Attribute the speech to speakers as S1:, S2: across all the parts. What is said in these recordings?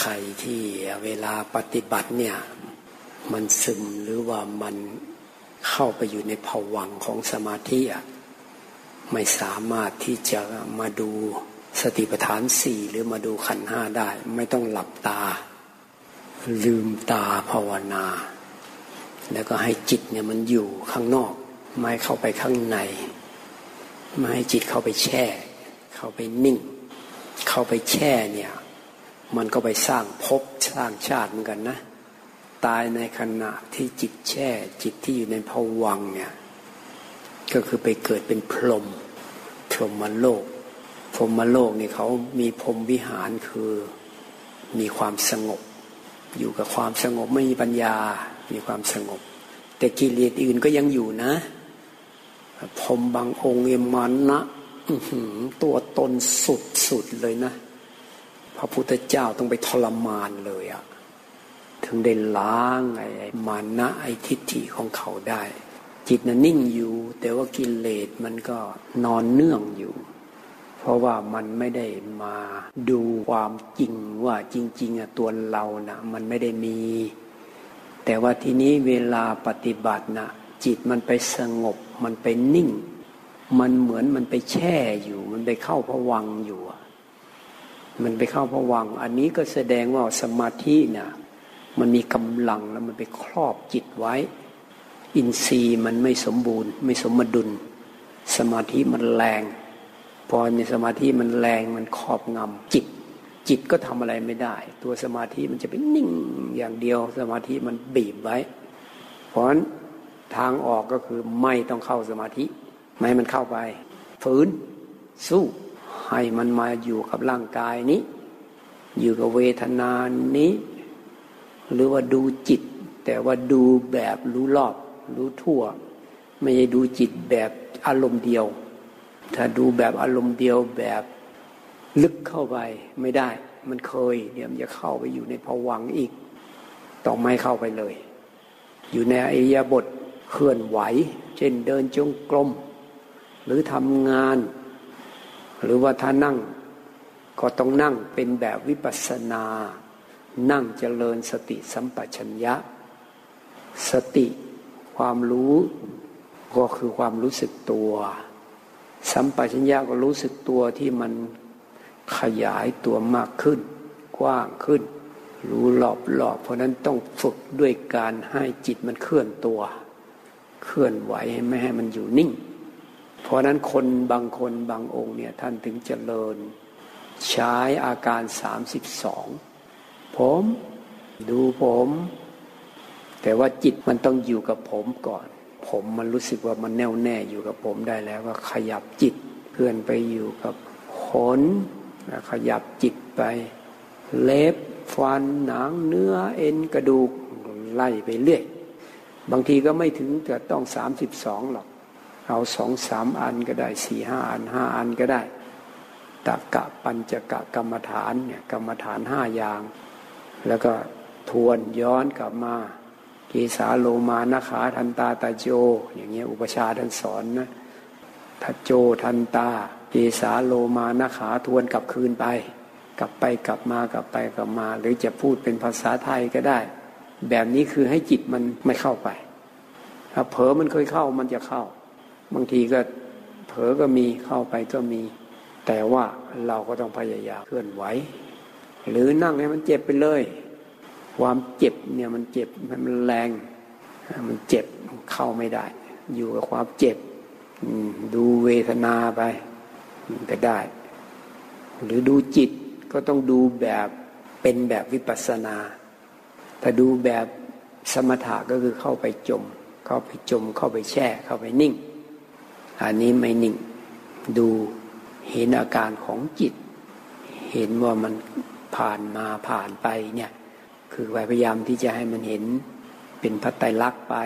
S1: ใครที่เวลาปฏิบัติเนี่ยมันซึมหรือว่ามันเข้าไปอยู่ในภวังของสมาธิอะไม่สามารถที่จะมาดูสติปัฏฐานสี่หรือมาดูขันห้าได้ ไม่ต้องหลับตา ลืมตาภาวนา แล้วก็ให้จิตเนี่ยมันอยู่ข้างนอก ไม่เข้าไปข้างใน ไม่ให้จิตเข้าไปแช่ เข้าไปนิ่ง เข้าไปแช่เนี่ย มันก็ไปสร้างภพสร้างชาติเหมือนกันนะ ตายในขณะที่จิตแช่ จิตที่อยู่ในภวังเนี่ย ก็คือไปเกิดเป็นพรหมพรหมโลก พรหมโลกนี่เขามีพรหมวิหารคือมีความสงบ อยู่กับความสงบไม่มีปัญญา มีความสงบ แต่กิเลสอื่นก็ยังอยู่นะพรหมบางองค์เอมันนะตัวตนสุดสุดเลยนะ พระพุทธเจ้าต้องไปทรมานเลยอะถึงได้ล้างไอ้มานะไอ้ทิฏฐิของเขาได้ จิตน่ะนิ่งอยู่ แต่ว่ากิเลสมันก็นอนเนื่องอยู่ เพราะว่ามันไม่ได้มาดูความจริงว่าจริง ๆอะตัวเรานะมันไม่ได้มี แต่ว่าทีนี้เวลาปฏิบัตินะจิตมันไปสงบ มันไปนิ่ง มันเหมือนมันไปแช่อยู่ มันไปเข้าพวังอยู่ มันไปเข้าพวัง อันนี้ก็แสดงว่าสมาธินะ่ะมันมีกำลังแล้วมันไปครอบจิตไว้ อินทรีย์มันไม่สมบูรณ์ ไม่สมดุล สมาธิมันแรง พอในสมาธิมันแรงมันครอบงำจิต จิตก็ทำอะไรไม่ได้ ตัวสมาธิมันจะเป็นนิ่งอย่างเดียว สมาธิมันบีบไว้ เพราะฉะนั้นทางออกก็คือไม่ต้องเข้าสมาธิ ไม่มันเข้าไปฝืนสู้ ให้มันมาอยู่กับร่างกายนี้ อยู่กับเวทนานี้ หรือว่าดูจิต แต่ว่าดูแบบรู้รอบ รู้ทั่ว ไม่ใช่ดูจิตแบบอารมณ์เดียว ถ้าดูแบบอารมณ์เดียวแบบลึกเข้าไปไม่ได้ มันเคยเดี๋ยวมันจะเข้าไปอยู่ในภวังอีก ต้องไม่เข้าไปเลย อยู่ในอิยาบทเคลื่อนไหว เช่นเดินจงกรมหรือทำงาน หรือว่าถ้านั่งก็ต้องนั่งเป็นแบบวิปัสสนา นั่งเจริญสติสัมปชัญญะ สติความรู้ก็คือความรู้สึกตัว สัมปชัญญะก็รู้สึกตัวที่มันขยายตัวมากขึ้น กว้างขึ้น รู้หลอบหลอบเพราะนั้นต้องฝึกด้วยการให้จิตมันเคลื่อนตัว เคลื่อนไหวไม่ให้มันอยู่นิ่ง เพราะนั้นคนบางคนบางองค์เนี่ยท่านถึงเจริญ ใช้อาการสามสิบสองผมดูผม แต่ว่าจิตมันต้องอยู่กับผมก่อน ผมมันรู้สึกว่ามันแน่วแน่อยู่กับผมได้แล้วก็ขยับจิตเคลื่อนไปอยู่กับขนขยับจิตไปเล็บฟันหนังเนื้อเอ็นกระดูกไล่ไปเรื่อย บางทีก็ไม่ถึงจะต้องสามสิบสองหรอก เอาสองสามอันก็ได้สี่ห้าอันห้าอันก็ได้ตะกะปัญจกะกรรมฐานเนี่ยกรรมฐานห้าอย่าง แล้วก็ทวนย้อนกลับมาเกสาโลมานาขาทันตาตาโจ อย่างเงี้ยอุปชาท่านสอนนะทัโจทันตาเกสาโลมานาขาทวนกลับคืนไป กลับไปกลับมากลับไปกลับมา หรือจะพูดเป็นภาษาไทยก็ได้ แบบนี้คือให้จิตมันไม่เข้าไป ถ้าเผลอมันเคยเข้ามันจะเข้า บางทีก็เผลอก็มีเข้าไปก็มี แต่ว่าเราก็ต้องพยายามเคลื่อนไหว หรือนั่งให้มันเจ็บไปเลย ความเจ็บเนี่ยมันเจ็บมันแรง มันเจ็บเข้าไม่ได้ อยู่กับความเจ็บดูเวทนาไปก็ได้ หรือดูจิตก็ต้องดูแบบเป็นแบบวิปัสสนาถ้าดูแบบสมถะก็คือเข้าไปจม เข้าไปจมเข้าไปแช่เข้าไปนิ่ง อันนี้ไม่นิ่งดูเห็นอาการของจิต เห็นว่ามันผ่านมาผ่านไปเนี่ยคือพยายามที่จะให้มันเห็นเป็นพระไตรลักษณ์ไป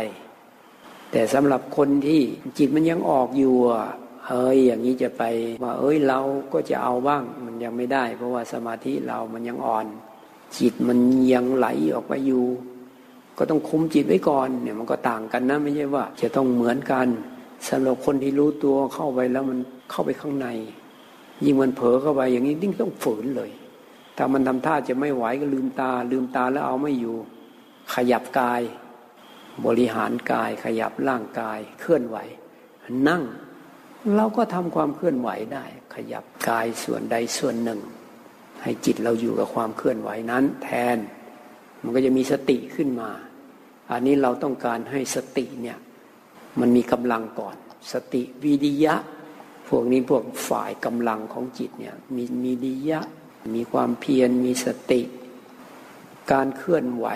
S1: แต่สำหรับคนที่จิตมันยังออกอยู่เอ้ยอย่างนี้จะไปว่าเอ้ยเราก็จะเอาบ้างมันยังไม่ได้ เพราะว่าสมาธิเรามันยังอ่อน จิตมันยังไหลออกไปอยู่ ก็ต้องคุมจิตไว้ก่อนเนี่ยมันก็ต่างกันนะไม่ใช่ว่า จะต้องเหมือนกัน สำหรับคนที่รู้ตัวเข้าไปแล้วมันเข้าไปข้างใน ยิ่งมันเผลอเข้าไปอย่างนี้ยิ่งต้องฝืนเลย ถ้ามันทำท่าจะไม่ไหวก็ลืมตา ลืมตาแล้วเอาไม่อยู่ ขยับกาย บริหารกาย ขยับร่างกาย เคลื่อนไหว นั่ง เราก็ทำความเคลื่อนไหวได้ ขยับกายส่วนใดส่วนหนึ่ง ให้จิตเราอยู่กับความเคลื่อนไหวนั้น แทน มันก็จะมีสติขึ้นมา อันนี้เราต้องการให้สติเนี่ย มันมีกำลังก่อน สติวิริยะ พวกนี้พวกฝ่ายกำลังของจิตเนี่ยมีมีดิยะ มีความเพียรมีสติ การเคลื่อนไหว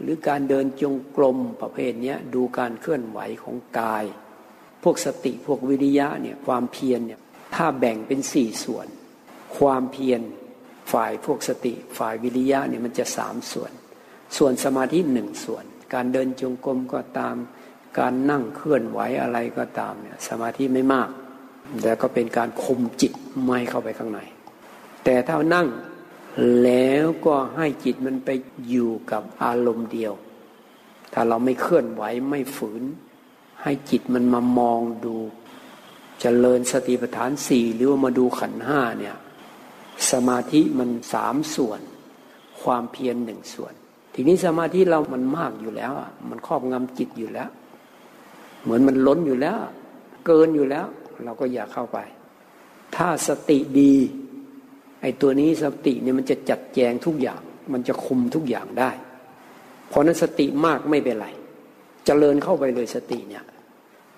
S1: หรือการเดินจงกรมประเภทนี้ดูการเคลื่อนไหวของกาย พวกสติพวกวิริยะเนี่ยความเพียรเนี่ยถ้าแบ่งเป็นสี่ส่วน ความเพียรฝ่ายพวกสติฝ่ายวิริยะเนี่ยมันจะสามส่วน ส่วนสมาธิหนึ่งส่วน การเดินจงกรมก็ตาม การนั่งเคลื่อนไหวอะไรก็ตามเนี่ยสมาธิไม่มาก แต่ก็เป็นการคุมจิตไม่เข้าไปข้างใน แต่ถ้านั่งแล้วก็ให้จิตมันไปอยู่กับอารมณ์เดียว ถ้าเราไม่เคลื่อนไหวไม่ฝืน ให้จิตมันมามองดูจเจริญสติปัฏฐานสี่หรือว่ามาดูขันห้าเนี่ยสมาธิมันสามส่วน ความเพียรหนึ่งส่วน ทีนี้สมาธิเรามันมากอยู่แล้วมันครอบงำจิตอยู่แล้ว เหมือนมันล้นอยู่แล้ว เกินอยู่แล้ว เราก็อย่าเข้าไป ถ้าสติดีไอ้ตัวนี้สติเนี่ยมันจะจัดแจงทุกอย่าง มันจะคุมทุกอย่างได้ เพราะนั้นสติมากไม่เป็นไรจเจริญเข้าไปเลยสติเนี่ย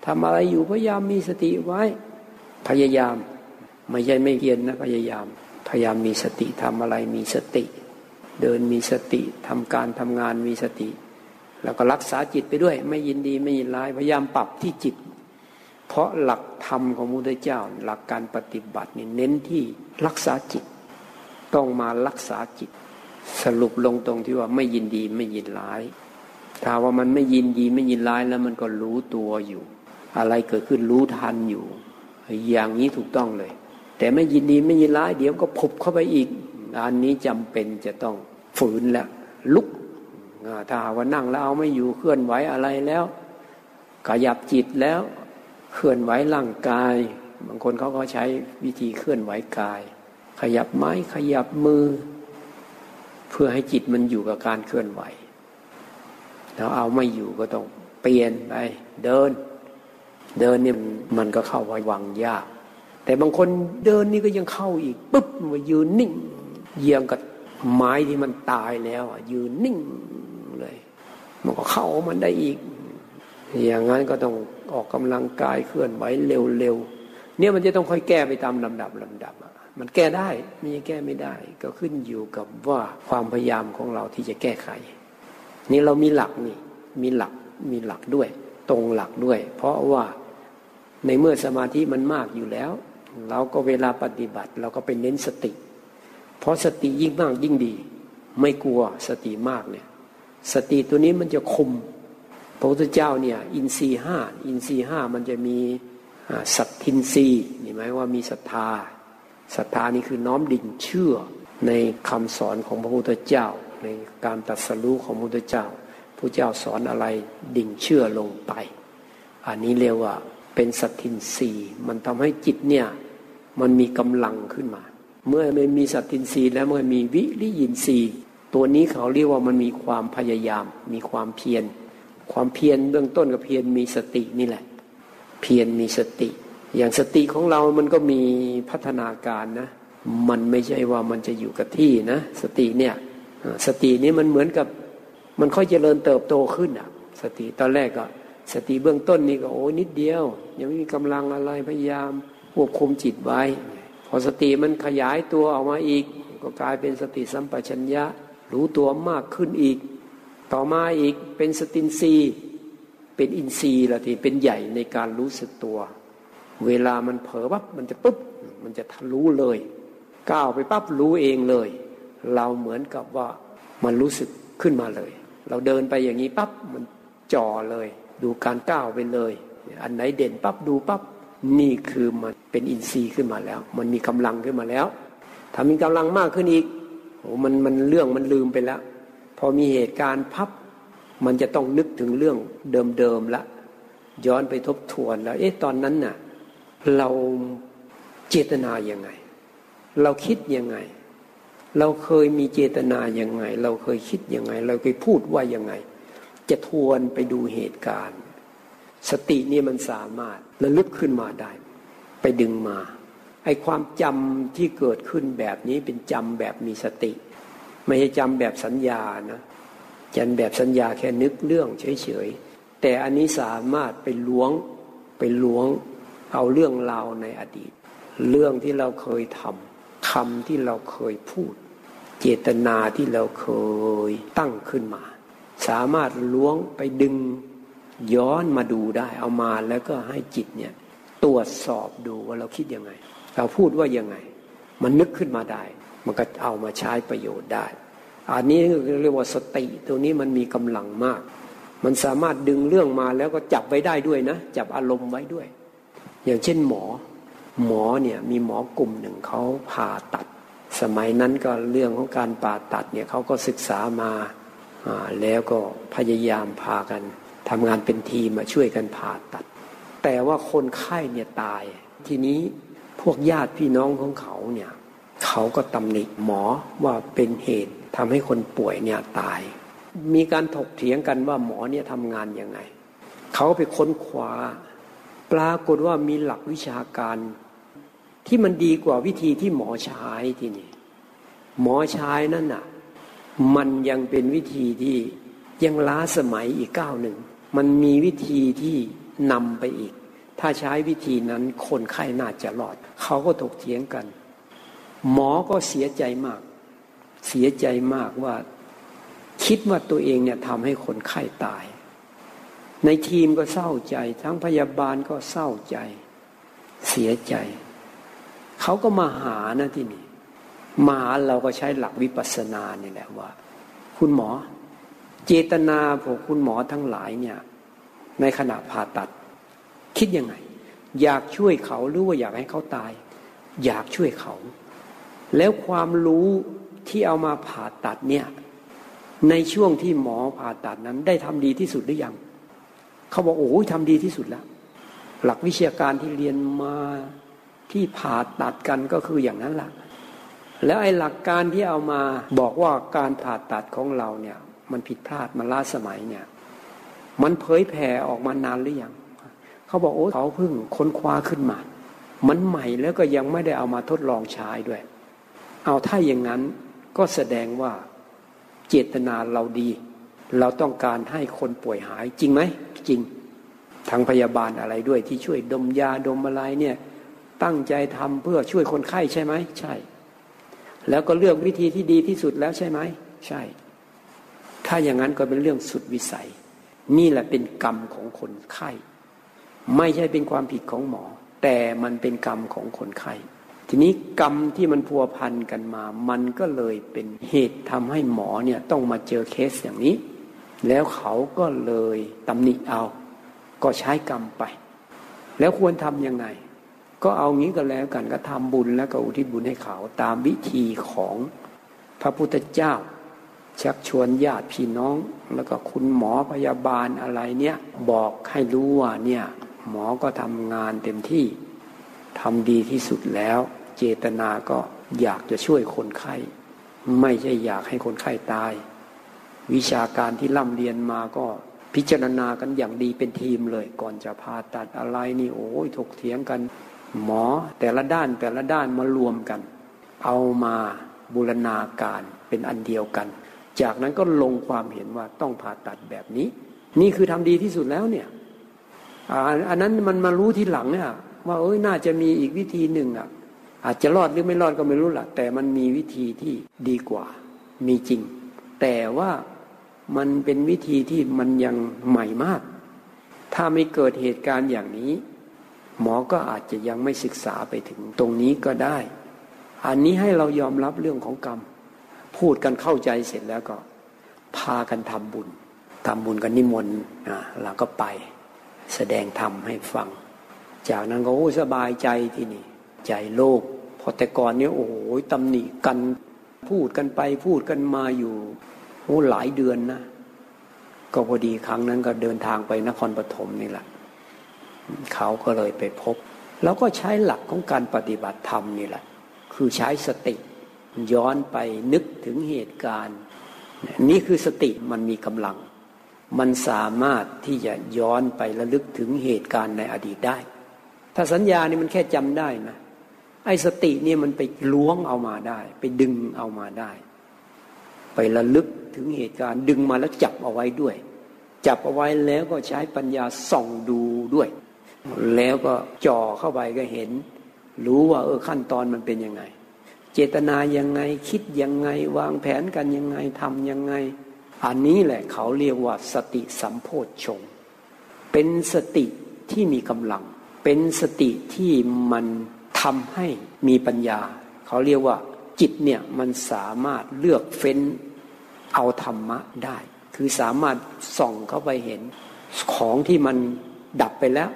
S1: ทำอะไรอยู่พยายามมีสติไว้ พยายาม ไม่ใช่ไม่เกียนนะพยายาม พยายามมีสติทำอะไรมีสติ เดินมีสติทำการทำงานมีสติ แล้วก็รักษาจิตไปด้วย ไม่ยินดีไม่ยินร้ายพยายามปรับที่จิต เพราะหลักธรรมของมุทธเจ้า หลักการปฏิบัตินี่เน้นที่รักษาจิต ต้องมารักษาจิต สรุปลงตรงที่ว่าไม่ยินดีไม่ยินร้ายถ้าว่ามันไม่ยินดีไม่ยินร้ายแล้วมันก็รู้ตัวอยู่ อะไรเกิดขึ้นรู้ทันอยู่ อย่างนี้ถูกต้องเลย แต่ไม่ยินดีไม่ยินร้าย เดี๋ยวก็พบเข้าไปอีก อันนี้จำเป็นจะต้องฝืนแล้วลุก ถ้าว่านั่งแล้วเอาไม่อยู่เคลื่อนไหวอะไรแล้วขยับจิตแล้ว เคลื่อนไหวร่างกาย บางคนเขาก็ใช้วิธีเคลื่อนไหวกาย ขยับไม้ขยับมือ เพื่อให้จิตมันอยู่กับการเคลื่อนไหวแล้วเอาไม่อยู่ก็ต้องเปลี่ยนไปเดิน เดินเนี่ยมันก็เข้าไว้วังยาก แต่บางคนเดินนี่ก็ยังเข้าอีกปุ๊บมายืนนิ่งเยียงกับไม้ที่มันตายแล้วยืนนิ่ง มันก็เข้ามันได้อีก อย่างนั้นก็ต้องออกกำลังกายเคลื่อนไหวเร็วๆเนี่ยมันจะต้องค่อยแก้ไปตามลำดับลำดับมันแก้ได้ไม่แก้ไม่ได้ ก็ขึ้นอยู่กับว่าความพยายามของเราที่จะแก้ไข นี่เรามีหลักนี่มีหลักมีหลักด้วย ตรงหลักด้วย เพราะว่าในเมื่อสมาธิมันมากอยู่แล้ว เราก็เวลาปฏิบัติเราก็ไปเน้นสติ เพราะสติยิ่งมากยิ่งดี ไม่กลัวสติมากเนี่ย สติตัวนี้มันจะคุม พระพุทธเจ้าเนี่ย อินทรีห้าอินทรีห้ามันจะมีสัตทินรีนี่หมายว่ามีศรัทธาศรัทธานี่คือน้อมดิ่งเชื่อในคำสอนของพระพุทธเจ้า ในการตัดสรู้ของพระพุทธเจ้าพระเจ้าสอนอะไรดิ่งเชื่อลงไป อันนี้เรียกว่าเป็นสัตทินรีมันทำให้จิตเนี่ยมันมีกำลังขึ้นมา เมื่อมันมีสัตทินรีแล้วมันมีวิริยินรี ตัวนี้เขาเรียกว่ามันมีความพยายาม มีความเพียร ความเพียรเบื้องต้นกับเพียรมีสตินี่แหละ เพียรมีสติ อย่างสติของเรามันก็มีพัฒนาการนะ มันไม่ใช่ว่ามันจะอยู่กับที่นะ สติเนี่ยสตินี้มันเหมือนกับมันค่อยเจริญเติบโตขึ้นอะ สติตอนแรกก็สติเบื้องต้นนี่ก็โอ้นิดเดียว ยังไม่มีกำลังอะไรพยายามควบคุมจิตไว้ พอสติมันขยายตัวออกมาอีก ก็กลายเป็นสติสัมปชัญญะ รู้ตัวมากขึ้นอีก ต่อมาอีกเป็นสตินซีเป็นอินทรีละทีเป็นใหญ่ในการรู้สึกตัว เวลามันเผลอปั๊บมันจะปุ๊บมันจะทะลุเลย ก้าวไปปั๊บรู้เองเลย เราเหมือนกับว่ามันรู้สึกขึ้นมาเลย เราเดินไปอย่างนี้ปั๊บมันจ่อเลย ดูการก้าวไปเลย อันไหนเด่นปั๊บดูปั๊บนี่คือมันเป็นอินทรีย์ขึ้นมาแล้ว มันมีกำลังขึ้นมาแล้ว ถ้ามีกำลังมากขึ้นอีก โอ้มันมันเรื่องมันลืมไปแล้ว พอมีเหตุการณ์พับ มันจะต้องนึกถึงเรื่องเดิมๆละ ย้อนไปทบทวนแล้ว เอ๊ะตอนนั้นน่ะ เราเจตนาอยังไง เราคิดยังไง เราเคยมีเจตนาอย่างไง เราเคยคิดยังไง เราเคยพูดว่ายังไง จะทวนไปดูเหตุการณ์ สตินี่มันสามารถระลึกขึ้นมาได้ ไปดึงมา ไอ้ความจำที่เกิดขึ้นแบบนี้เป็นจำแบบมีสติ ไม่ใช่จำแบบสัญญานะจันแบบสัญญาแค่นึกเรื่องเฉยๆแต่อันนี้สามารถไปล้วงไปล้วงเอาเรื่องราวในอดีต เรื่องที่เราเคยทำคำที่เราเคยพูด เจตนาที่เราเคยตั้งขึ้นมา สามารถล้วงไปดึงย้อนมาดูได้ เอามาแล้วก็ให้จิตเนี่ยตรวจสอบดูว่าเราคิดยังไง เราพูดว่ายังไง มันนึกขึ้นมาได้ มันก็เอามาใช้ประโยชน์ได้ อันนี้เรียกว่าสติตัวนี้มันมีกำลังมาก มันสามารถดึงเรื่องมาแล้วก็จับไว้ได้ด้วยนะ จับอารมณ์ไว้ด้วย อย่างเช่นหมอ หมอเนี่ยมีหมอกลุ่มหนึ่งเขาผ่าตัด สมัยนั้นก็เรื่องของการผ่าตัดเนี่ยเขาก็ศึกษามาแล้วก็พยายามพากันทำงานเป็นทีมมาช่วยกันผ่าตัด แต่ว่าคนไข้เนี่ยตายทีนี้ พวกญาติพี่น้องของเขาเนี่ยเขาก็ตำหนิหมอว่าเป็นเหตุทำให้คนป่วยเนี่ยตาย มีการถกเถียงกันว่าหมอเนี่ยทำงานยังไง เขาไปค้นคว้า ปรากฏว่ามีหลักวิชาการ ที่มันดีกว่าวิธีที่หมอใช้ที่นี่หมอใช้นั่นน่ะมันยังเป็นวิธีที่ยังล้าสมัยอีกก้าวหนึ่ง มันมีวิธีที่นำไปอีก ถ้าใช้วิธีนั้นคนไข้น่าจะรอด เขาก็ถกเถียงกัน หมอก็เสียใจมาก เสียใจมากว่า คิดว่าตัวเองเนี่ยทำให้คนไข้ตาย ในทีมก็เศร้าใจ ทั้งพยาบาลก็เศร้าใจ เสียใจ เขาก็มาหานะที่นี่มาหาเราก็ใช้หลักวิปัสสนาเนี่ยแหละว่า คุณหมอ เจตนาพวกคุณหมอทั้งหลายเนี่ย ในขณะผ่าตัด คิดยังไง อยากช่วยเขาหรือว่าอยากให้เขาตาย อยากช่วยเขา แล้วความรู้ที่เอามาผ่าตัดเนี่ยในช่วงที่หมอผ่าตัดนั้น ได้ทำดีที่สุดหรือยังเขาบอกโอ้ยทำดีที่สุดแล้ว หลักวิชาการที่เรียนมาที่ผ่าตัดกันก็คืออย่างนั้นแหละแล้วไอ้หลักการที่เอามาบอกว่าการผ่าตัดของเราเนี่ย มันผิดพลาดมันล้าสมัยเนี่ย มันเผยแผ่ออกมานานหรือยัง เขาบอกโอ้เขาเพิ่งค้นคว้าขึ้นมา มันใหม่แล้วก็ยังไม่ได้เอามาทดลองใช้ด้วย เอาถ้าอย่างนั้นก็แสดงว่าเจตนาเราดี เราต้องการให้คนป่วยหายจริงไหมจริงทางพยาบาลอะไรด้วยที่ช่วยดมยาดมอะไรเนี่ยตั้งใจทำเพื่อช่วยคนไข้ใช่ไหมใช่ แล้วก็เลือกวิธีที่ดีที่สุดแล้วใช่ไหมใช่ ถ้าอย่างนั้นก็เป็นเรื่องสุดวิสัย นี่แหละเป็นกรรมของคนไข้ ไม่ใช่เป็นความผิดของหมอ แต่มันเป็นกรรมของคนไข้ทีนี้กรรมที่มันพัวพันกันมา มันก็เลยเป็นเหตุทำให้หมอเนี่ยต้องมาเจอเคสอย่างนี้ แล้วเขาก็เลยตำหนิเอา ก็ใช้กรรมไป แล้วควรทำยังไง ก็เอางี้ก็แล้วกันก็ทำบุญแล้วก็อุทิศบุญให้เขา ตามวิธีของพระพุทธเจ้า ชักชวนญาติพี่น้อง แล้วก็คุณหมอพยาบาลอะไรเนี่ยบอกให้รู้ว่าเนี่ย หมอก็ทำงานเต็มที่ทำดีที่สุดแล้ว เจตนาก็อยากจะช่วยคนไข้ ไม่ใช่อยากให้คนไข้ตาย วิชาการที่ร่ำเรียนมาก็พิจารณากันอย่างดีเป็นทีมเลย ก่อนจะผ่าตัดอะไรนี่โอ้ยถกเถียงกัน หมอแต่ละด้านแต่ละด้านมารวมกัน เอามาบูรณาการเป็นอันเดียวกัน จากนั้นก็ลงความเห็นว่าต้องผ่าตัดแบบนี้ นี่คือทำดีที่สุดแล้วเนี่ย อันนั้นมันมารู้ทีหลังเนี่ยว่าเอ้ยน่าจะมีอีกวิธีหนึ่งอะ อาจจะรอดหรือไม่รอดก็ไม่รู้ละแต่มันมีวิธีที่ดีกว่า มีจริง แต่ว่ามันเป็นวิธีที่มันยังใหม่มาก ถ้าไม่เกิดเหตุการณ์อย่างนี้ หมอก็อาจจะยังไม่ศึกษาไปถึงตรงนี้ก็ได้ อันนี้ให้เรายอมรับเรื่องของกรรม พูดกันเข้าใจเสร็จแล้วก็ พากันทำบุญทำบุญกันนิมนต์อ่าเราก็ไป แสดงธรรมให้ฟัง จากนั้นก็โอ้สบายใจที่นี่ ใจโลกพอแต่ก่อนเนี้ยโอ้โหตำหนิกันพูดกันไปพูดกันมาอยู่โอ้หลายเดือนนะ ก็พอดีครั้งนั้นก็เดินทางไปนครปฐมนี่แหละเขาก็เลยไปพบ แล้วก็ใช้หลักของการปฏิบัติธรรมนี่แหละ คือใช้สติย้อนไปนึกถึงเหตุการณ์ นี่คือสติมันมีกำลัง มันสามารถที่จะย้อนไประลึกถึงเหตุการณ์ในอดีตได้ ถ้าสัญญานี่มันแค่จำได้นะ ไอ้สติเนี่ยมันไปล้วงเอามาได้ ไปดึงเอามาได้ ไประลึกถึงเหตุการณ์ ดึงมาแล้วจับเอาไว้ด้วย จับเอาไว้แล้วก็ใช้ปัญญาส่องดูด้วย แล้วก็จ่อเข้าไปก็เห็น รู้ว่าเออขั้นตอนมันเป็นยังไง เจตนายังไงคิดยังไง วางแผนกันยังไงทำยังไง อันนี้แหละเขาเรียกว่าสติสัมโพชฌงเป็นสติที่มีกำลัง เป็นสติที่มันทำให้มีปัญญา เขาเรียกว่าจิตเนี่ยมันสามารถเลือกเฟ้นเอาธรรมะได้ คือสามารถส่องเข้าไปเห็นของที่มันดับไปแล้ว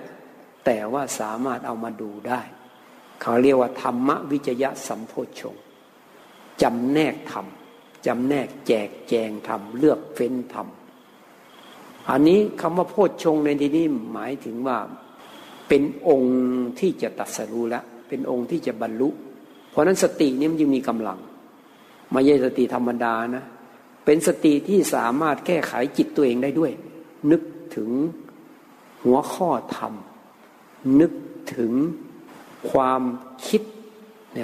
S1: แต่ว่าสามารถเอามาดูได้ เขาเรียกว่าธรรมวิจยะสัมโพชฌงจำแนกธรรม จำแนกแจกแจงธรรมเลือกเฟ้นธรรมอันนี้คำว่าโพชฌงในที่นี้หมายถึงว่าเป็นองค์ที่จะตัดสรู้แล้วเป็นองค์ที่จะบรรลุ เพราะนั้นสตินี้มันยังมีกำลังไม่ใช่สติธรรมดานะ เป็นสติที่สามารถแก้ไขจิตตัวเองได้ด้วย นึกถึงหัวข้อธรรม นึกถึงความคิด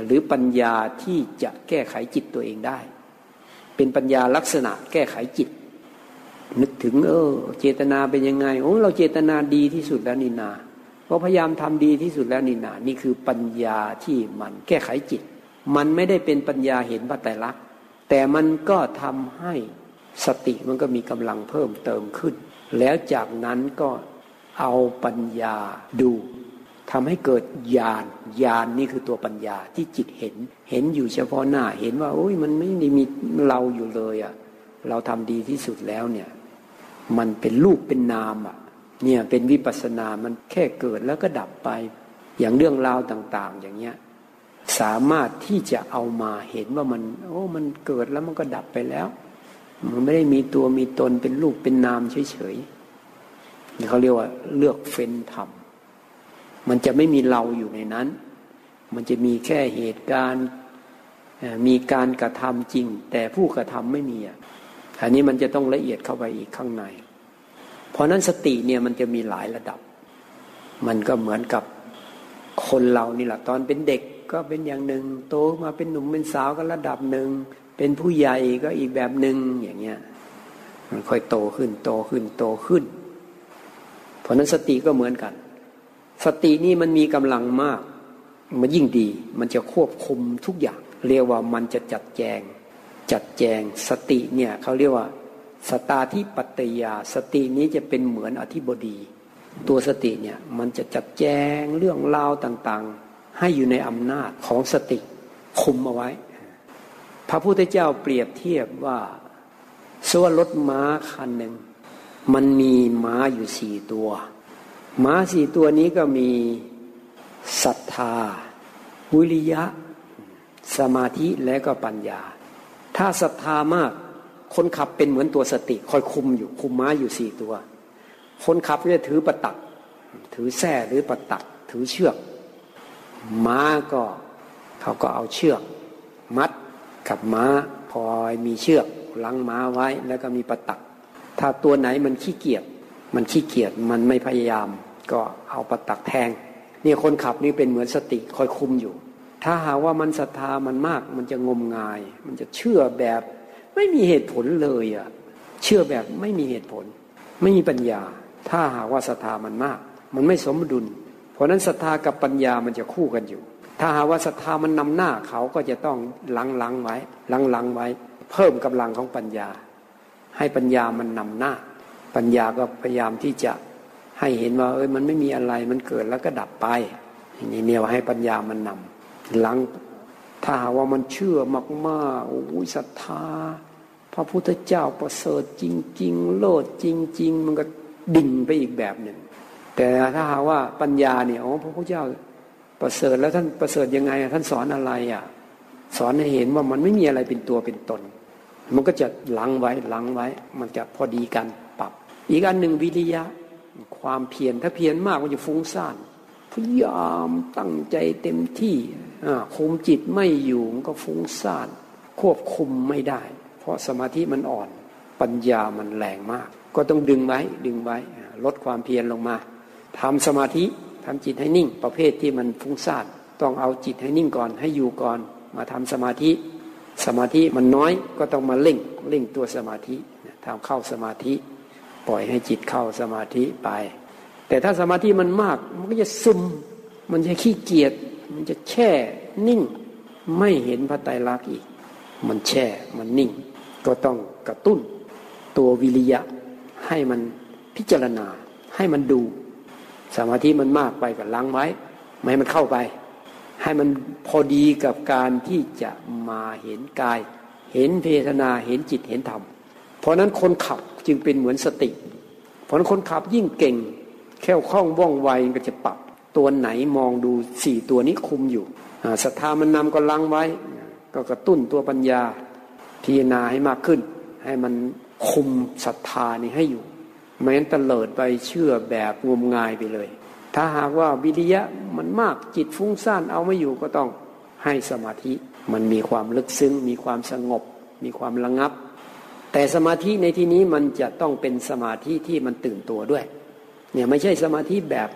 S1: หรือปัญญาที่จะแก้ไขจิตตัวเองได้ เป็นปัญญาลักษณะแก้ไขจิต นึกถึง เออ เจตนาเป็นยังไงโอ้เราเจตนาดีที่สุดแล้วนี่นาก็พยายามทำดีที่สุดแล้วนี่นานี่คือปัญญาที่มันแก้ไขจิต มันไม่ได้เป็นปัญญาเห็นพระไตรลักษณ์แต่มันก็ทำให้สติมันก็มีกำลังเพิ่มเติมขึ้น แล้วจากนั้นก็เอาปัญญาดู ทำให้เกิดญาณญาณนี่คือตัวปัญญาที่จิตเห็น เห็นอยู่เฉพาะหน้า เห็นว่าโอ้ยมันไม่ได้มีเราอยู่เลยอะ่ะ เราทำดีที่สุดแล้วเนี่ย มันเป็นรูปเป็นนามอะ่ะ เนี่ยเป็นวิปัสสนา มันแค่เกิดแล้วก็ดับไป อย่างเรื่องราวต่าง ๆ อย่างเงี้ย สามารถที่จะเอามาเห็นว่ามัน โอ้ มันเกิดแล้วมันก็ดับไปแล้ว มันไม่ได้มีตัวมีตนเป็นรูปเป็นนามเฉยๆเขาเรียกว่าเลือกเฟ้นธรรม มันจะไม่มีเราอยู่ในนั้น มันจะมีแค่เหตุการณ์มีการกระทำจริง แต่ผู้กระทำไม่มีอะอันนี้มันจะต้องละเอียดเข้าไปอีกข้างใน เพราะนั้นสติเนี่ยมันจะมีหลายระดับ มันก็เหมือนกับคนเรานี่แหละตอนเป็นเด็กก็เป็นอย่างหนึ่งโตมาเป็นหนุ่มเป็นสาวก็ระดับหนึ่งเป็นผู้ใหญ่ก็อีกแบบหนึ่งอย่างเงี้ยมันค่อยโตขึ้นโตขึ้นโตขึ้น เพราะนั้นสติก็เหมือนกัน สตินี่มันมีกำลังมาก มันยิ่งดี มันจะควบคุมทุกอย่าง เรียกว่ามันจะจัดแจง จัดแจงสติเนี่ยเขาเรียกว่า สตาที่ปัตยา สตินี้จะเป็นเหมือนอธิบดี ตัวสติเนี่ยมันจะจัดแจงเรื่องราวต่างๆ ให้อยู่ในอำนาจของสติคุมเอาไว้ พระพุทธเจ้าเปรียบเทียบว่าสวรถม้าคันหนึ่งมันมีม้าอยู่สี่ตัว ม้าสี่ตัวนี้ก็มีศรัทธา วิริยะ สมาธิและก็ปัญญา ถ้าศรัทธามาก คนขับเป็นเหมือนตัวสติ คอยคุมอยู่คุมม้าอยู่สี่ตัว คนขับก็จะถือประตัก ถือแส้หรือประตัก ถือเชือก ม้าก็เขาก็เอาเชือก มัดกับม้าพอมีเชือกลังม้าไว้แล้วก็มีประตัก ถ้าตัวไหนมันขี้เกียจ มันขี้เกียจมันไม่พยายาม ก็เอาประตักแทงเนี่ยคนขับนี่เป็นเหมือนสติคอยคุมอยู่ ถ้าหาว่ามันศรัทธามันมาก มันจะงมงาย มันจะเชื่อแบบ ไม่มีเหตุผลเลยอะเชื่อแบบไม่มีเหตุผล ไม่มีปัญญา ถ้าหากว่าศรัทธามันมาก มันไม่สมดุล เพราะนั้นศรัทธากับปัญญามันจะคู่กันอยู่ ถ้าหากว่าศรัทธามันนำหน้าเขาก็จะต้องลังลังไว้ลังลังไว้ เพิ่มกำลังของปัญญา ให้ปัญญามันนำหน้า ปัญญาก็พยายามที่จะให้เห็นว่าเอ้ยมันไม่มีอะไรมันเกิดแล้วก็ดับไปอย่างนี้เนี่ยให้ปัญญามันนำหลังถ้าหาว่ามันเชื่อมากๆโอ้ยศรัทธา พระพุทธเจ้าประเสริฐจริง ๆ โลดจริง ๆ มันก็ดิ่งไปอีกแบบหนึ่ง แต่ถ้าหาว่าปัญญาเนี่ยโอ้พระพุทธเจ้าประเสริฐแล้วท่านประเสริฐยังไง ท่านสอนอะไรอะสอนให้เห็นว่ามันไม่มีอะไรเป็นตัวเป็นตน มันก็จะหลังไว้หลังไว้ มันจะพอดีกัน อีกอันหนึ่งวิริยะ ความเพียรถ้าเพียรมากมันจะฟุ้งซ่านพยายามตั้งใจเต็มที่คุมจิตไม่อยู่มันก็ฟุ้งซ่านควบคุมไม่ได้ เพราะสมาธิมันอ่อนปัญญามันแรงมาก ก็ต้องดึงไว้ดึงไว้ ลดความเพียรลงมาทำสมาธิทำจิตให้นิ่ง ประเภทที่มันฟุ้งซ่านต้องเอาจิตให้นิ่งก่อนให้อยู่ก่อน มาทำสมาธิ สมาธิมันน้อยก็ต้องมาเล่งเล่งตัวสมาธิทำเข้าสมาธิ ปล่อยให้จิตเข้าสมาธิไป แต่ถ้าสมาธิมันมาก มันก็จะซึม มันจะขี้เกียจมันจะแช่นิ่ง ไม่เห็นพระไตรลักษณ์อีก มันแช่มันนิ่ง ก็ต้องกระตุ้นตัววิริยะให้มันพิจารณาให้มันดู สมาธิมันมากไปก็ล้างไว้ ไม่ให้มันเข้าไป ให้มันพอดีกับการที่จะมาเห็นกาย เห็นเพทนาเห็นจิตเห็นธรรม เพราะนั้นคนขับจึงเป็นเหมือนสติ เพราะนั้นคนขับยิ่งเก่งแค่คล่องว่องไวก็จะปรับตัวไหนมองดูสี่ตัวนี้คุมอยู่ศรัทธามันนำก็ลังไว้ ก็กระตุ้นตัวปัญญาพิจารณาให้มากขึ้น ให้มันคุมศรัทธานี่ให้อยู่แม้นตเลิดไปเชื่อแบบงมงายไปเลย ถ้าหากว่าวิริยะมันมากจิตฟุ้งซ่านเอาไม่อยู่ก็ต้องให้สมาธิ มันมีความลึกซึ้ง มีความสงบ มีความระงับ แต่สมาธิในที่นี้มันจะต้องเป็นสมาธิที่มันตื่นตัวด้วย เนี่ยไม่ใช่สมาธิแบบ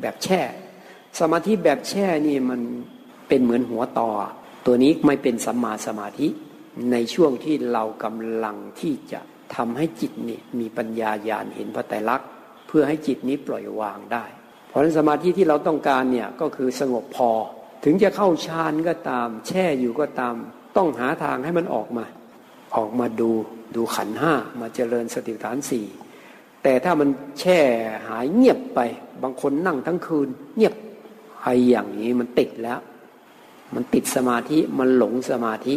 S1: แบบแช่ สมาธิแบบแช่นี่มันเป็นเหมือนหัวต่อ ตัวนี้ไม่เป็นสัมมาสมาธิในช่วงที่เรากำลังที่จะทำให้จิตนี่มีปัญญาญาณเห็นพระไตรลักษณ์เพื่อให้จิตนี้ปล่อยวางได้ เพราะฉะนั้นสมาธิที่เราต้องการเนี่ยก็คือสงบพอ ถึงจะเข้าฌานก็ตาม แช่อยู่ก็ตาม ต้องหาทางให้มันออกมา ออกมาดูดูขันห้ามาเจริญสติฐานสี่แต่ถ้ามันแช่หายเงียบไป บางคนนั่งทั้งคืน เงียบไออย่างนี้มันติดแล้ว มันติดสมาธิมันหลงสมาธิ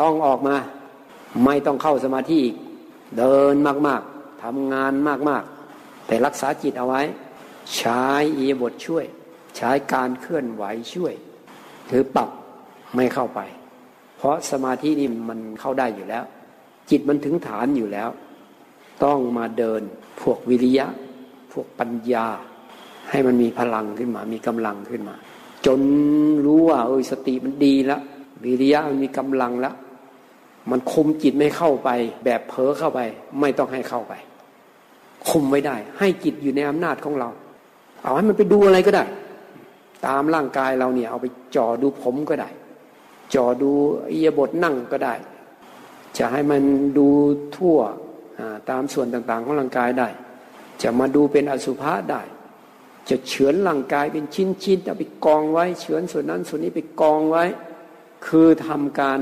S1: ต้องออกมา ไม่ต้องเข้าสมาธิอีก เดินมากๆทำงานมากๆ แต่รักษาจิตเอาไว้ ใช้อีบทช่วย ใช้การเคลื่อนไหวช่วยถือปรับไม่เข้าไป เพราะสมาธินี่มันเข้าได้อยู่แล้ว จิตมันถึงฐานอยู่แล้ว ต้องมาเดินพวกวิริยะ พวกปัญญา ให้มันมีพลังขึ้นมา มีกำลังขึ้นมา จนรู้ว่าเออสติมันดีแล้ววิริยะมันมีกำลังแล้วมันคุมจิตไม่เข้าไป แบบเผลอเข้าไป ไม่ต้องให้เข้าไป คุมไม่ได้ ให้จิตอยู่ในอำนาจของเรา เอาให้มันไปดูอะไรก็ได้ ตามร่างกายเราเนี่ย เอาไปจ่อดูผมก็ได้ จ่อดูอิยบทนั่งก็ได้ จะให้มันดูทั่วตามส่วนต่างๆ ของร่างกายได้ จะมาดูเป็นอสุภะได้ จะเฉือนร่างกายเป็นชิ้นๆเอาไปกองไว้เฉือนส่วนนั้นส่วนนี้ไปกองไว้ คือทำการ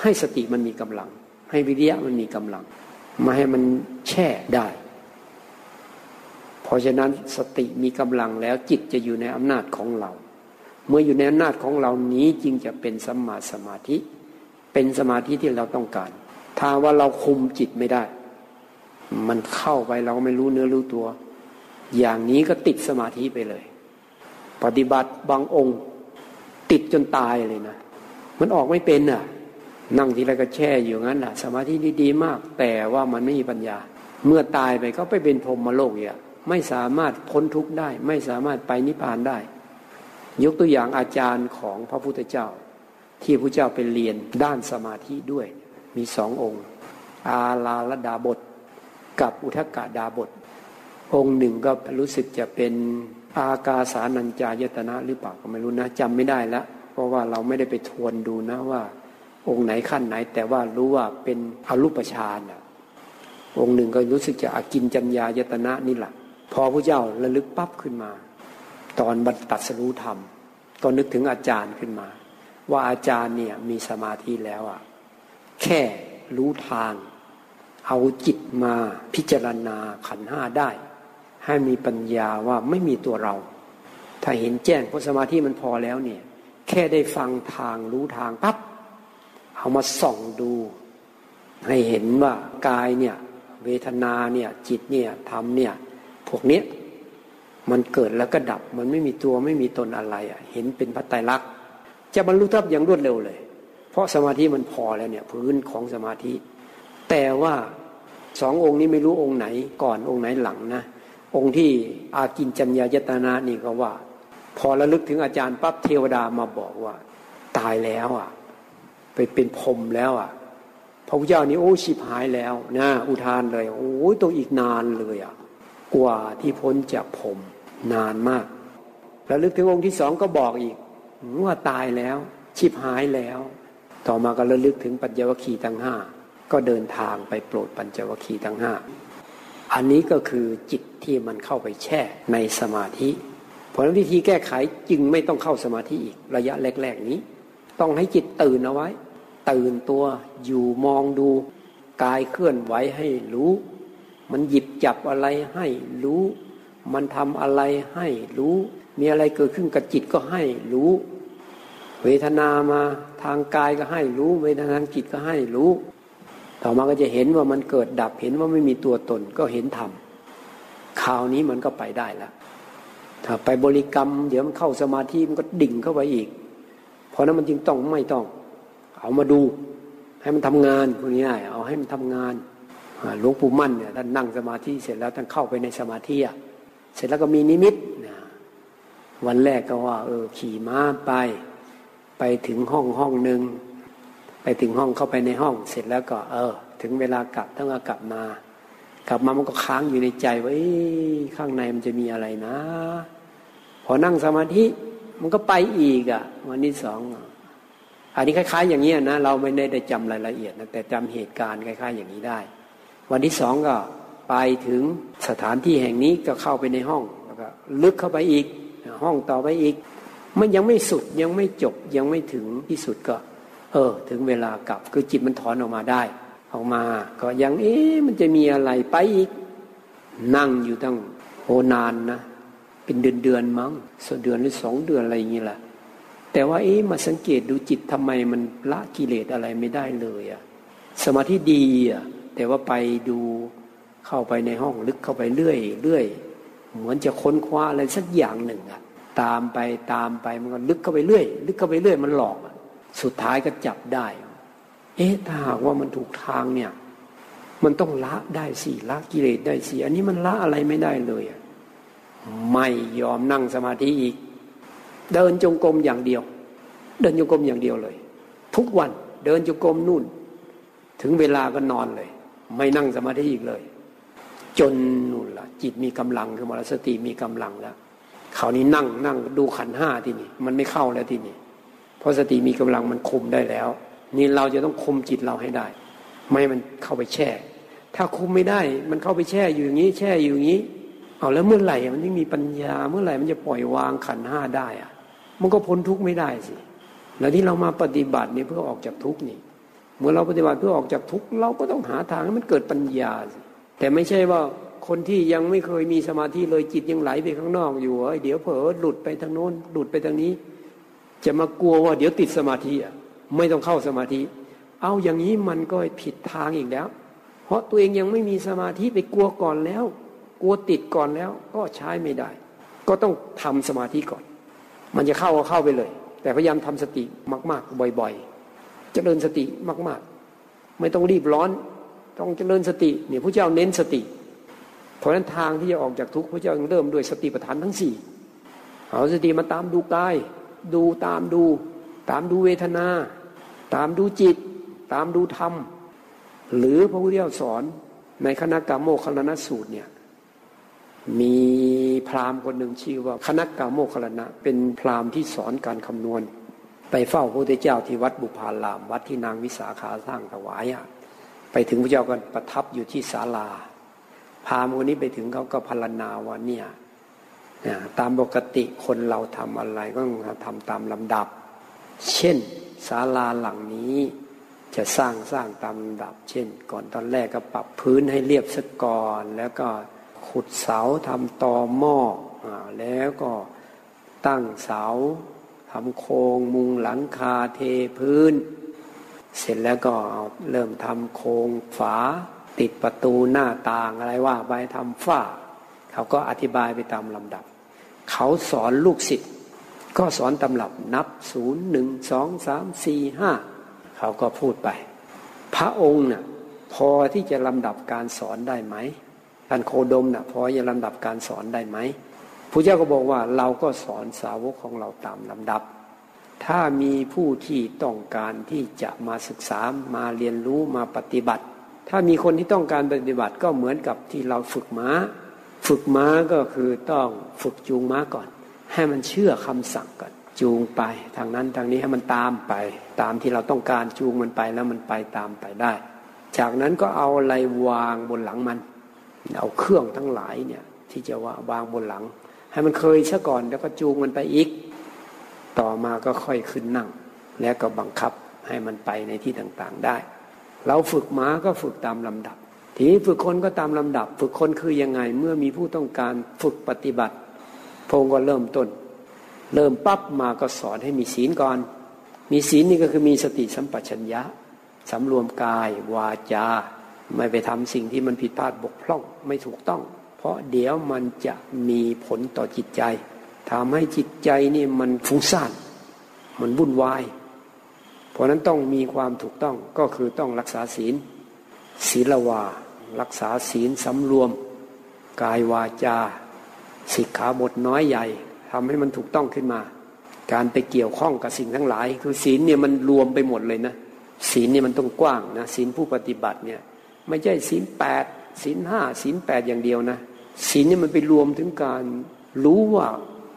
S1: ให้สติมันมีกำลัง ให้วิริยะมันมีกำลังมาให้มันแช่ได้ เพราะฉะนั้นสติมีกำลังแล้วจิตจะอยู่ในอำนาจของเรา เมื่ออยู่ในอำนาจของเรานี้จึงจะเป็นสมาสมาธิ เป็นสมาธิที่เราต้องการ ถ้าว่าเราคุมจิตไม่ได้ มันเข้าไปเราไม่รู้เนื้อรู้ตัว อย่างนี้ก็ติดสมาธิไปเลย ปฏิบัติบางองค์ ติดจนตายเลยนะ มันออกไม่เป็นอะ นั่งทีไรก็แช่อยู่งั้นแหละสมาธิดีๆมาก แต่ว่ามันไม่มีปัญญา เมื่อตายไปก็ไปเป็นพรมโลกเนี่ยไม่สามารถพ้นทุกข์ได้ ไม่สามารถไปนิพพานได้ ยกตัวอย่างอาจารย์ของพระพุทธเจ้า ที่พระเจ้าไปเรียนด้านสมาธิด้วย มีสององค์ อาลาลดาบท กับอุทกาดาบท องค์หนึ่งก็รู้สึกจะเป็นอากาสานัญจายตนะหรือเปล่าก็ไม่รู้นะจำไม่ได้แล้วเพราะว่าเราไม่ได้ไปทวนดูนะว่า องค์ไหนขั้นไหน แต่ว่ารู้ว่าเป็นอรูปฌานองค์หนึ่งก็รู้สึกจะอากินจัญญายตนะนี่แหละพอพระเจ้าระลึกปั๊บขึ้นมา ตอนบรรตัสรู้ธรรม ก็นึกถึงอาจารย์ขึ้นมา ว่าอาจารย์เนี่ยมีสมาธิแล้วอะแค่รู้ทาง เอาจิตมาพิจารณาขันห้าได้ ให้มีปัญญาว่าไม่มีตัวเรา ถ้าเห็นแจ้งเพราะสมาธิมันพอแล้วเนี่ย แค่ได้ฟังทางรู้ทางปั๊บเอามาส่องดู ให้เห็นว่ากายเนี่ย เวทนาเนี่ยจิตเนี่ยธรรมเนี่ยพวกเนี้ย มันเกิดแล้วก็ดับ มันไม่มีตัวไม่มีตนอะไรอะ เห็นเป็นพัตไตรลักษณ์จะบรรลุธรรมอย่างรวดเร็วเลย เพราะสมาธิมันพอแล้วเนี่ยพื้นของสมาธิ แต่ว่าสององค์นี้ไม่รู้องค์ไหนก่อนองค์ไหนหลังนะ องค์ที่อากินจัญญายตนานี่ก็ว่า พอระลึกถึงอาจารย์ปั๊บเทวดามาบอกว่า ตายแล้วอะ ไปเป็นพรมแล้วอะพระพุทธเจ้านี่โอ้ชิบหายแล้วนะอุทานเลย โอ้ยต้องอีกนานเลยอะกว่าที่พ้นจากพรม นานมากแล้วลึกถึงองค์ที่สองก็บอกอีกว่าตายแล้ว ชิบหายแล้ว ต่อมาก็ระลึกถึงปัญญวคีทั้งห้าก็เดินทางไปโปรดปัญจวคีทั้งห้าอันนี้ก็คือจิตที่มันเข้าไปแช่ในสมาธิผลวิธีแก้ไขจึงไม่ต้องเข้าสมาธิอีกระยะแรกๆนี้ ต้องให้จิตตื่นเอาไว้ ตื่นตัวอยู่มองดูกายเคลื่อนไหวให้รู้ มันหยิบจับอะไรให้รู้ มันทำอะไรให้รู้ มีอะไรเกิดขึ้นกับจิตก็ให้รู้ เวทนามาทางกายก็ให้รู้ เวทนาทางจิตก็ให้รู้ ต่อมาก็จะเห็นว่ามันเกิดดับเห็นว่าไม่มีตัวตนก็เห็นธรรมคราวนี้มันก็ไปได้แล้วถ้าไปบริกรรม เดี๋ยวมันเข้าสมาธิมันก็ดิ่งเข้าไปอีก เพราะนั้นมันจึงต้องไม่ต้อง เอามาดู ให้มันทำงานพวกนี้เอาให้มันทำงานหลวงปู่มั่นเนี่ยท่านนั่งสมาธิเสร็จแล้วท่านเข้าไปในสมาธิอะ เสร็จแล้วก็มีนิมิตวันแรกก็ว่า เออ ขี่ม้าไป ไปถึงห้องห้องหนึ่งไปถึงห้องเข้าไปในห้องเสร็จแล้วก็ เออ ถึงเวลากลับต้องกลับมา กลับมามันก็ค้างอยู่ในใจว่าข้างในมันจะมีอะไรนะ พอนั่งสมาธิมันก็ไปอีกอะ่ะ วันที่สองอันนี้คล้าย ๆ อย่างนี้นะเราไม่ได้ได้จำรายละเอียดนะแต่จำเหตุการณ์คล้าย ๆ อย่างนี้ได้ วันที่สองก็ ไปถึงสถานที่แห่งนี้ก็เข้าไปในห้องแล้วก็ลึกเข้าไปอีกห้องต่อไปอีก มันยังไม่สุดยังไม่จบยังไม่ถึงที่สุดก็ เออ ถึงเวลากลับคือจิตมันถอนออกมาได้ ออกมา ก็ยังเอ๊ะมันจะมีอะไรไปอีก นั่งอยู่ตั้งโหนานนะเป็นเดือนเดือนมั้งสเดือนหรือสองเดือนอะไรอย่างนี้แหละแต่ว่าเอ๊ะมาสังเกตดูจิตทำไมมันละกิเลสอะไรไม่ได้เลยอะสมาธิดีอะแต่ว่าไปดู เข้าไปในห้องลึกเข้าไปเรื่อยเรื่อยเหมือนจะค้นคว้าอะไรสักอย่างหนึ่งอะตามไปตามไปมันก็ลึกเข้าไปเรื่อยลึกเข้าไปเรื่อยมันหลอกสุดท้ายก็จับได้ เอ๊ะถ้าหากว่ามันถูกทางเนี่ย มันต้องละได้สิละกิเลสได้สิอันนี้มันละอะไรไม่ได้เลยไม่ยอมนั่งสมาธิอีก เดินจงกรมอย่างเดียว เดินจงกรมอย่างเดียวเลย ทุกวันเดินจงกรมนู่น ถึงเวลาก็นอนเลย ไม่นั่งสมาธิอีกเลย จนนู่นละจิตมีกำลังคือมรสติมีกำลังแล้วคราวนี้นั่งนั่งดูขันห้าที่นี่ มันไม่เข้าแล้วที่นี่ เพราะสติมีกำลังมันคุมได้แล้ว นี่เราจะต้องคุมจิตเราให้ได้ ไม่มันเข้าไปแช่ ถ้าคุมไม่ได้ มันเข้าไปแช่อยู่อย่างนี้ แช่อยู่อย่างนี้ เอาแล้วเมื่อไหร่มันไม่มีปัญญาเมื่อไหร่มันจะปล่อยวางขันห้าได้อะมันก็พ้นทุกข์ไม่ได้สิแล้วที่เรามาปฏิบัตินี่เพื่อออกจากทุกข์นี่ เมื่อเราปฏิบัติเพื่อออกจากทุกข์เราก็ต้องหาทางให้มันเกิดปัญญาสิ แต่ไม่ใช่ว่าคนที่ยังไม่เคยมีสมาธิเลยจิตยังไหลไปข้างนอกอยู่เดี๋ยวเผลอหลุดไปทางโน้นหลุดไปทางนี้ จะมากลัวว่าเดี๋ยวติดสมาธิอะไม่ต้องเข้าสมาธิ เอาอย่างนี้มันก็ผิดทางอีกแล้ว เพราะตัวเองยังไม่มีสมาธิไปกลัวก่อนแล้ว กลัวติดก่อนแล้วก็ใช้ไม่ได้ ก็ต้องทำสมาธิก่อน มันจะเข้าก็เข้าไปเลย แต่พยายามทำสติมาก ๆ บ่อยๆเจริญสติมาก ๆ ไม่ต้องรีบร้อน ต้องเจริญสติเนี่ยพระเจ้าเน้นสติ เพราะฉะนั้นทางที่จะออกจากทุกข์พระเจ้าเริ่มด้วยสติปัฏฐานทั้งสี่เอาสติมาตามดูกาย ดูตามดู ตามดูเวทนา ตามดูจิต ตามดูธรรม หรือพระพุทธเจ้าสอนในคณะกรรมโมคลนสูตรเนี่ยมีพราหมณ์คนหนึ่งชื่อว่าคณะกาโมคลนะเป็นพราหมณ์ที่สอนการคำนวณ ไปเฝ้าพระพุทธเจ้าที่วัดบุพาราม วัดที่นางวิสาขาสร้างถวายอะ ไปถึงพระเจ้าก็ประทับอยู่ที่ศาลา พามคนนี้ไปถึงเขาก็พรรณนาว่าเนี่ยตามปกติคนเราทำอะไรก็ต้องทำตามลำดับ เช่นศาลาหลังนี้จะสร้างสร้างตามลำดับ เช่น ก่อนตอนแรกก็ปรับพื้นให้เรียบสักก่อน แล้วก็ขุดเสาทำตอหม้ออแล้วก็ตั้งเสาทำโครงมุงหลังคาเทพื้น เสร็จแล้วก็เริ่มทำโครงฝา ติดประตูหน้าต่างอะไรว่าไปทำฝ้า เขาก็อธิบายไปตามลำดับ เขาสอนลูกศิษย์ก็สอนตำรับนับศูนย์หนึ่งสองสามสี่ห้าเขาก็พูดไป พระองค์น่ะพอที่จะลำดับการสอนได้ไหมท่านโคดมนะ่ะพอจะลำดับการสอนได้ไหมพระเจ้าก็บอกว่าเราก็สอนสาวกของเราตามลำดับ ถ้ามีผู้ที่ต้องการที่จะมาศึกษามาเรียนรู้มาปฏิบัติ ถ้ามีคนที่ต้องการปฏิบัติก็เหมือนกับที่เราฝึกม้า ฝึกม้าก็คือต้องฝึกจูงม้าก่อน ให้มันเชื่อคำสั่งก่อนจูงไป ทางนั้นทางนี้ให้มันตามไป ตามที่เราต้องการจูงมันไปแล้วมันไปตามไปได้ จากนั้นก็เอาอะไรวางบนหลังมัน เอาเครื่องทั้งหลายเนี่ยที่จะว่าวางบนหลัง ให้มันเคยซะก่อนแล้วก็จูงมันไปอีก ต่อมาก็ค่อยขึ้นนั่ง แล้วก็บังคับให้มันไปในที่ต่างๆได้ เราฝึกม้าก็ฝึกตามลำดับ ทีนี้ฝึกคนก็ตามลำดับ ฝึกคนคือยังไงเมื่อมีผู้ต้องการฝึกปฏิบัติพงก็เริ่มต้น เริ่มปั๊บมาก็สอนให้มีศีลก่อน มีศีลนี่ก็คือมีสติสัมปชัญญะสำรวมกายวาจา ไม่ไปทำสิ่งที่มันผิดพลาดบกพร่องไม่ถูกต้อง เพราะเดี๋ยวมันจะมีผลต่อจิตใจ ทำให้จิตใจนี่มันฟุ้งซ่านมันวุ่นวาย เพราะนั้นต้องมีความถูกต้องก็คือต้องรักษาศีล ศีลวา รักษาศีลสำรวม กายวาจาสิกขาบทน้อยใหญ่ทำให้มันถูกต้องขึ้นมา การไปเกี่ยวข้องกับสิ่งทั้งหลาย คือศีลเนี่ยมันรวมไปหมดเลยนะศีลเนี่ยมันต้องกว้างนะศีลผู้ปฏิบัติเนี่ยไม่ใช่ศีลแปดศีลห้าศีลแปดอย่างเดียวนะศีลเนี่ยมันไปรวมถึงการรู้ว่า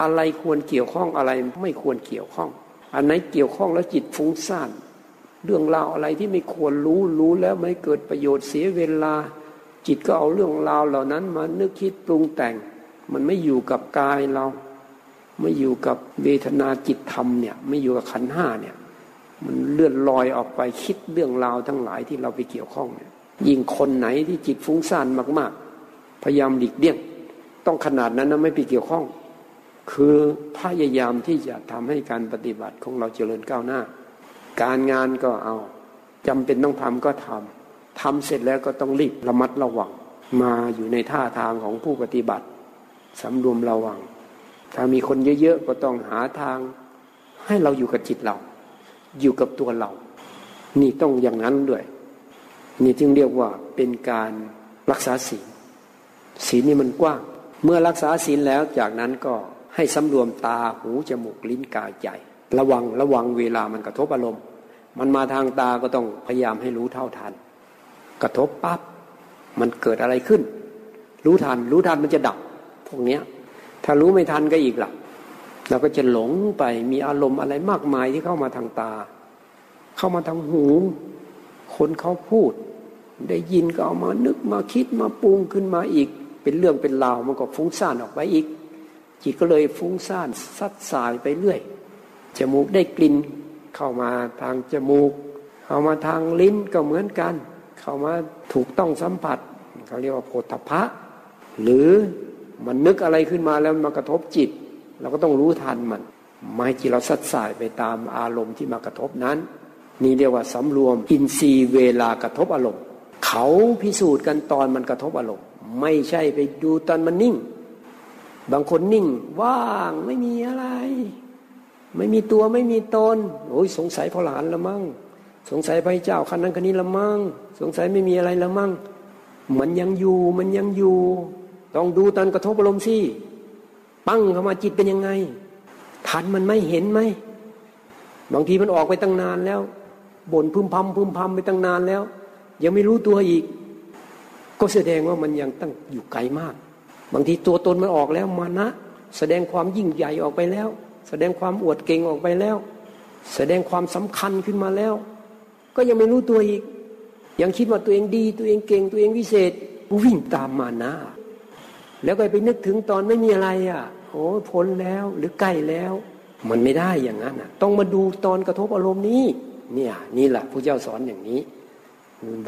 S1: อะไรควรเกี่ยวข้องอะไรไม่ควรเกี่ยวข้อง อันไหนเกี่ยวข้องแล้วจิตฟุ้งซ่านเรื่องราวอะไรที่ไม่ควรรู้รู้แล้วไม่เกิดประโยชน์เสียเวลา จิตก็เอาเรื่องราวเหล่านั้นมานึกคิดปรุงแต่ง มันไม่อยู่กับกายเรา ไม่อยู่กับเวทนาจิตธรรมเนี่ยไม่อยู่กับขันห้าเนี่ยมันเลื่อนลอยออกไปคิดเรื่องราวทั้งหลายที่เราไปเกี่ยวข้องเนี่ยยิ่งคนไหนที่จิตฟุ้งซ่านมาก ๆ พยายามหลีกเลี่ยง ต้องขนาดนั้นนะไม่ไปเกี่ยวข้อง คือพยายามที่จะทำให้การปฏิบัติของเราเจริญก้าวหน้า การงานก็เอาจำเป็นต้องทำก็ทำทำเสร็จแล้วก็ต้องรีบระมัดระวัง มาอยู่ในท่าทางของผู้ปฏิบัติสำรวมระวัง ถ้ามีคนเยอะๆก็ต้องหาทาง ให้เราอยู่กับจิตเรา อยู่กับตัวเรา นี่ต้องอย่างนั้นด้วย นี่จึงเรียกว่าเป็นการรักษาศีลศีลนี่มันกว้าง เมื่อรักษาศีลแล้วจากนั้นก็ ให้สำรวมตาหูจมูกลิ้นกายใจ ระวังระวังเวลามันกระทบอารมณ์ มันมาทางตาก็ต้องพยายามให้รู้เท่าทัน กระทบปั๊บมันเกิดอะไรขึ้น รู้ทัน รู้ทันมันจะดับ พวกเนี้ย ถ้ารู้ไม่ทันก็อีกละเราก็จะหลงไปมีอารมณ์อะไรมากมายที่เข้ามาทางตา เข้ามาทางหู คนเขาพูด ได้ยินก็เอามานึกมาคิดมาปรุงขึ้นมาอีก เป็นเรื่องเป็นราวมันก็ฟุ้งซ่านออกไปอีก จิตก็เลยฟุ้งซ่านซัดสายไปเรื่อย จมูกได้กลิ่นเข้ามาทางจมูก เข้ามาทางลิ้นก็เหมือนกัน เข้ามาถูกต้องสัมผัสเขาเรียกว่าโพธพะ หรือมันนึกอะไรขึ้นมาแล้วมากระทบจิต เราก็ต้องรู้ทันมัน ไม่ให้จิตเราสัดสายไปตามอารมณ์ที่มากระทบนั้น นี่เรียกว่าสำรวมอินทรีย์เวลากระทบอารมณ์ เขาพิสูจน์กันตอนมันกระทบอารมณ์ ไม่ใช่ไปดูตอนมันนิ่ง บางคนนิ่ง ว่างไม่มีอะไร ไม่มีตัวไม่มีตนโอ้ยสงสัยพอหลานละมั่งสงสัยพระเจ้าคันนั้นคันนี้ละมั่งสงสัยไม่มีอะไรละมั่งมันยังอยู่มันยังอยู่ ต้องดูตอนกระทบอารมณ์สิปั้งเข้ามาจิตเป็นยังไงทันมันไม่เห็นไหมบางทีมันออกไปตั้งนานแล้วบ่นพึมพำพึมพำไปตั้งนานแล้ว ยังไม่รู้ตัวอีก ก็แสดงว่ามันยังตั้งอยู่ไกลมาก บางทีตัวตนมันออกแล้วมานะ แสดงความยิ่งใหญ่ออกไปแล้ว แสดงความอวดเก่งออกไปแล้ว แสดงความสำคัญขึ้นมาแล้ว ก็ยังไม่รู้ตัวอีก ยังคิดว่าตัวเองดี ตัวเองเก่งตัวเองวิเศษวิ่งตามมานะ แล้วก็ไปนึกถึงตอนไม่มีอะไรอะโอ้พ้นแล้วหรือใกล้แล้ว มันไม่ได้อย่างนั้นอะ ต้องมาดูตอนกระทบอารมณ์นี้ เนี่ย นี่แหละพระเจ้าสอนอย่างนี้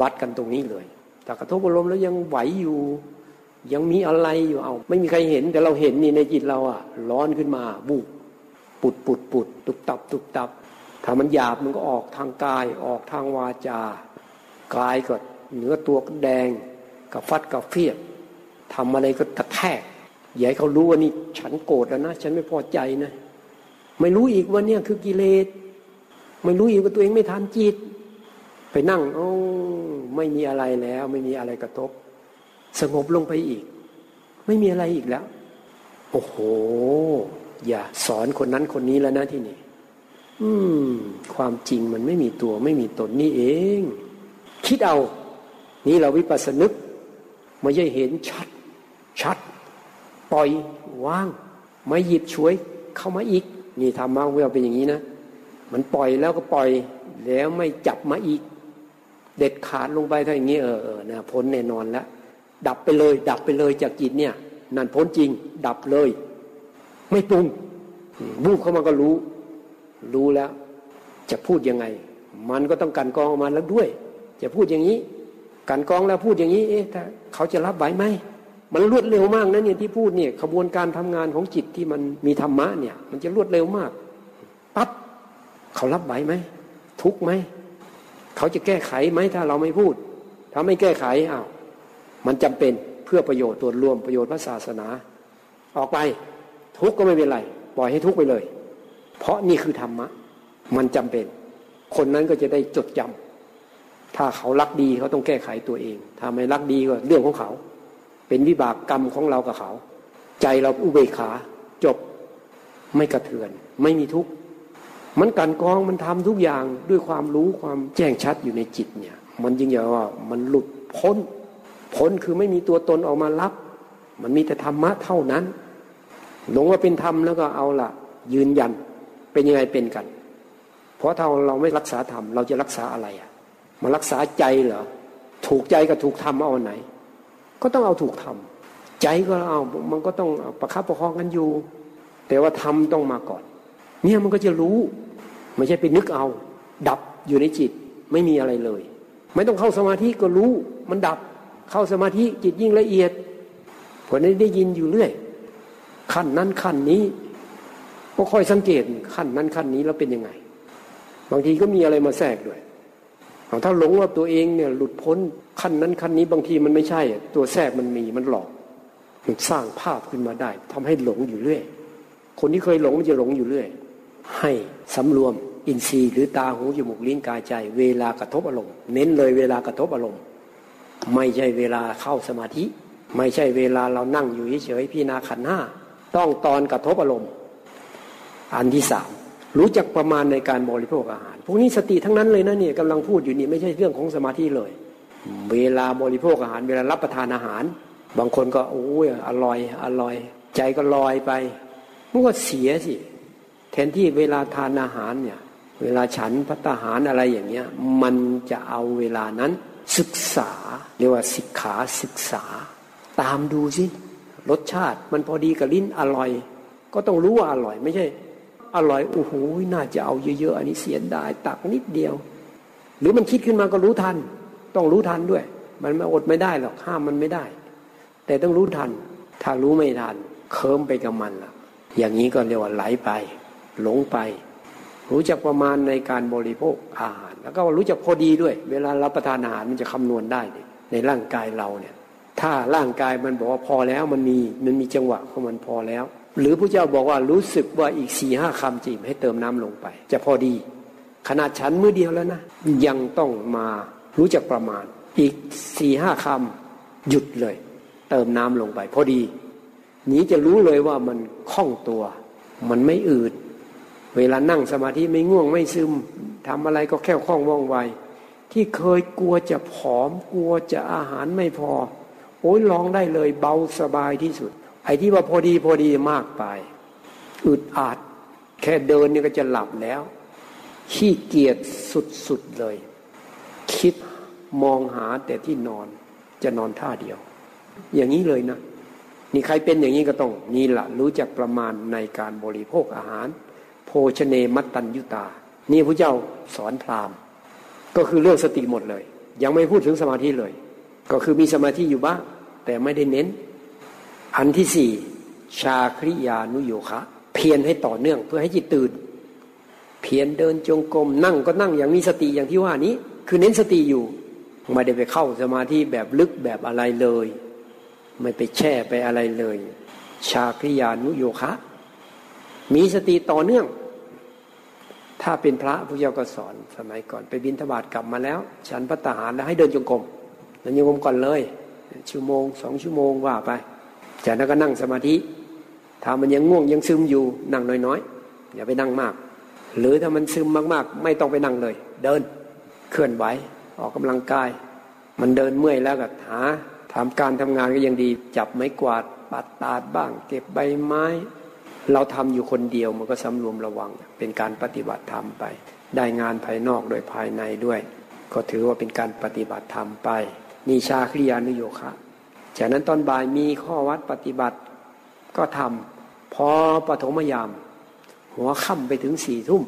S1: วัดกันตรงนี้เลย แต่กระทบอารมณ์แล้วยังไหวอยู่ ยังมีอะไรอยู่เอา ไม่มีใครเห็นแต่เราเห็นนี่ในจิตเราอะร้อนขึ้นมาบุบปุดปุดปุดตุบตับตุบตับถ้ามันหยาบมันก็ออกทางกายออกทางวาจากายก็เนื้อตัวก็แดงกับฟัดกับเฟียดทำอะไรก็กระแทกอย่าให้เขารู้ว่านี่ฉันโกรธแล้วนะฉันไม่พอใจนะ ไม่รู้อีกว่าเนี่ยคือกิเลสไม่รู้อีกว่าตัวเองไม่ทันจิต ไปนั่งโอ้ไม่มีอะไรแล้ว ไม่มีอะไรกระทบ สงบลงไปอีก ไม่มีอะไรอีกแล้ว โอ้โห อย่าสอนคนนั้นคนนี้แล้วนะที่นี่ อืม ความจริงมันไม่มีตัวไม่มีตนนี่เอง คิดเอา นี่เราวิปัสสนึกไม่ใช่เห็นชัด ชัด ปล่อยว่าง ไม่หยิบช่วย เข้ามาอีก นี่ทำมาเวลเป็นอย่างนี้นะมันปล่อยแล้วก็ปล่อยแล้วไม่จับมาอีก เด็ดขาดลงไปถ้าอย่างนี้เออเออนะพ้นแน่นอนแล้ว ดับไปเลย ดับไปเลยจากจิตเนี่ย นั่นพ้นจริง ดับเลย ไม่ปรุงบูบเข้ามาก็รู้ รู้แล้ว จะพูดยังไง มันก็ต้องกันกองออกมาแล้วด้วย จะพูดอย่างนี้ กันกองแล้วพูดอย่างนี้ เอ๊ะถ้าเขาจะรับไหวไหมมันรวดเร็วมากนะเนี่ยที่พูดเนี่ยขบวนการทำงานของจิตที่มันมีธรรมะเนี่ย มันจะรวดเร็วมากปั๊บเขารับไหวไหมทุกไหมเขาจะแก้ไขไหมถ้าเราไม่พูด ถ้าไม่แก้ไขอ้าว มันจำเป็นเพื่อประโยชน์ตัวรวมประโยชน์พระศาสนา ออกไปทุกก็ไม่เป็นไร ปล่อยให้ทุกไปเลย เพราะนี่คือธรรมะ มันจำเป็น คนนั้นก็จะได้จดจำถ้าเขารักดีเขาต้องแก้ไขตัวเอง ถ้าไม่รักดีก็เรื่องของเขา เป็นวิบากกรรมของเรากับเขา ใจเราอุเบกขาจบไม่กระเทือน ไม่มีทุกข์มันกันกองมันทำทุกอย่างด้วยความรู้ความแจ้งชัดอยู่ในจิตเนี่ย มันยิ่งใหญ่ว่ามันหลุดพ้น พ้นคือไม่มีตัวตนออกมารับ มันมีแต่ธรรมะเท่านั้น หลงว่าเป็นธรรมแล้วก็เอาละยืนยันเป็นยังไงเป็นกัน เพราะถ้าเราไม่รักษาธรรมเราจะรักษาอะไรอะมารักษาใจเหรอถูกใจกับถูกธรรมเอาไหน ก็ต้องเอาถูกทำใจก็เอามันก็ต้องประคับประคองกันอยู่ แต่ว่าทำต้องมาก่อน เนี่ยมันก็จะรู้ ไม่ใช่ไปนึกเอา ดับอยู่ในจิตไม่มีอะไรเลย ไม่ต้องเข้าสมาธิก็รู้ มันดับ เข้าสมาธิจิตยิ่งละเอียดผลนี้ได้ยินอยู่เรื่อย ขั้นนั้นขั้นนี้ก็ค่อยสังเกตขั้นนั้นขั้นนี้แล้วเป็นยังไง บางทีก็มีอะไรมาแทรกด้วยถ้าหลงว่าตัวเองเนี่ยหลุดพ้นขั้นนั้นขั้นนี้บางทีมันไม่ใช่ ตัวแทรกมันมีมันหลอกมันสร้างภาพขึ้นมาได้ทำให้หลงอยู่เรื่อย คนที่เคยหลงมันจะหลงอยู่เรื่อย ให้สำรวมอินทรีย์หรือตาหูจมูกลิ้นกายใจ เวลากระทบอารมณ์เน้นเลยเวลากระทบอารมณ์ ไม่ใช่เวลาเข้าสมาธิ ไม่ใช่เวลาเรานั่งอยู่เฉยๆพี่นาขันห้าต้องตอนกระทบอารมณ์ อันที่สามรู้จักประมาณในการบริโภคอาหาร พวกนี้สติทั้งนั้นเลยนะเนี่ยกำลังพูดอยู่นี่ไม่ใช่เรื่องของสมาธิเลย เวลาบริโภคอาหาร เวลารับประทานอาหาร บางคนก็โอ้ยอร่อยอร่อย ใจก็ลอยไปมันก็เสียสิแทนที่เวลาทานอาหารเนี่ย เวลาฉันพัตาหารอะไรอย่างเงี้ย มันจะเอาเวลานั้น ศึกษา เรียกว่าศิกขาศึกษา ตามดูสิรสชาติมันพอดีกับลิ้นอร่อย ก็ต้องรู้ว่าอร่อยไม่ใช่ อร่อยโอ้โหน่าจะเอาเยอะๆอันนี้เสียดายตักนิดเดียว หรือมันคิดขึ้นมาก็รู้ทัน ต้องรู้ทันด้วย มันไม่อดไม่ได้หรอกห้ามมันไม่ได้ แต่ต้องรู้ทัน ถ้ารู้ไม่ทันเคิมไปกับมันล่ะ อย่างนี้ก็เรียกว่าไหลไป หลงไป รู้จักประมาณในการบริโภคอาหาร แล้วก็รู้จักพอดีด้วย เวลารับประทานอาหารมันจะคำนวณได้ในร่างกายเราเนี่ย ถ้าร่างกายมันบอกว่าพอแล้วมันมีมันมีจังหวะของมันพอแล้ว หรือพระเจ้าบอกว่ารู้สึกว่าอีกสี่ห้าคำจิมให้เติมน้ำลงไป จะพอดี ขนาดฉันมือเดียวแล้วนะยังต้องมารู้จักประมาณ อีกสี่ห้าคำหยุดเลย เติมน้ำลงไป พอดีนี้จะรู้เลยว่ามันคล่องตัว มันไม่อืด เวลานั่งสมาธิไม่ง่วงไม่ซึมทำอะไรก็แค่คล่องว่องไว ที่เคยกลัวจะผอมกลัวจะอาหารไม่พอ โอ้ยลองได้เลยเบาสบายที่สุด ไอ้ที่ว่าพอดีพอดีมากไปอึดอัดแค่เดินนี่ก็จะหลับแล้ว ขี้เกียจสุดๆเลย คิดมองหาแต่ที่นอนจะนอนท่าเดียว อย่างนี้เลยนะนี่ใครเป็นอย่างนี้ก็ต้องนี่แหละรู้จักประมาณในการบริโภคอาหาร โภชเนมัตตัญยุตา นี่พระเจ้าสอนพราหมณ์ ก็คือเรื่องสติหมดเลย ยังไม่พูดถึงสมาธิเลย ก็คือมีสมาธิอยู่บ้างแต่ไม่ได้เน้น อันที่สี่ชาคริยานุโยคะ เพียรให้ต่อเนื่องเพื่อให้จิตตื่น เพียรเดินจงกรมนั่งก็นั่งอย่างมีสติอย่างที่ว่านี้ คือเน้นสติอยู่ ไม่ได้ไปเข้าสมาธิแบบลึกแบบอะไรเลย ไม่ไปแช่ไปอะไรเลย ชาคริยานุโยคะ มีสติต่อเนื่อง ถ้าเป็นพระพุทธเจ้าก็สอนสมัยก่อนไปบินทบาทกลับมาแล้ว ฉันพระตหารแล้วให้เดินจงกรมเดินจงกรมก่อนเลยชั่วโมงสองชั่วโมงว่าไปจากนั้นก็นั่งสมาธิถ้ามันยังง่วงยังซึมอยู่นั่งน้อยๆอย่าไปนั่งมาก หรือถ้ามันซึมมากๆ ไม่ต้องไปนั่งเลย เดินเคลื่อนไหวออกกำลังกาย มันเดินเมื่อยแล้วก็หาทำการทำงานก็ยังดี จับไม้กวาดปัดตาดบ้าง เก็บใบไม้ เราทำอยู่คนเดียวมันก็สำรวมระวัง เป็นการปฏิบัติธรรมไป ได้งานภายนอกโดยภายในด้วย ก็ถือว่าเป็นการปฏิบัติธรรมไปนิชาคริยานุโยคะจากนั้นตอนบ่ายมีข้อวัดปฏิบัติก็ทำพอปฐมยาม หัวค่ำไปถึงสี่ทุ่ม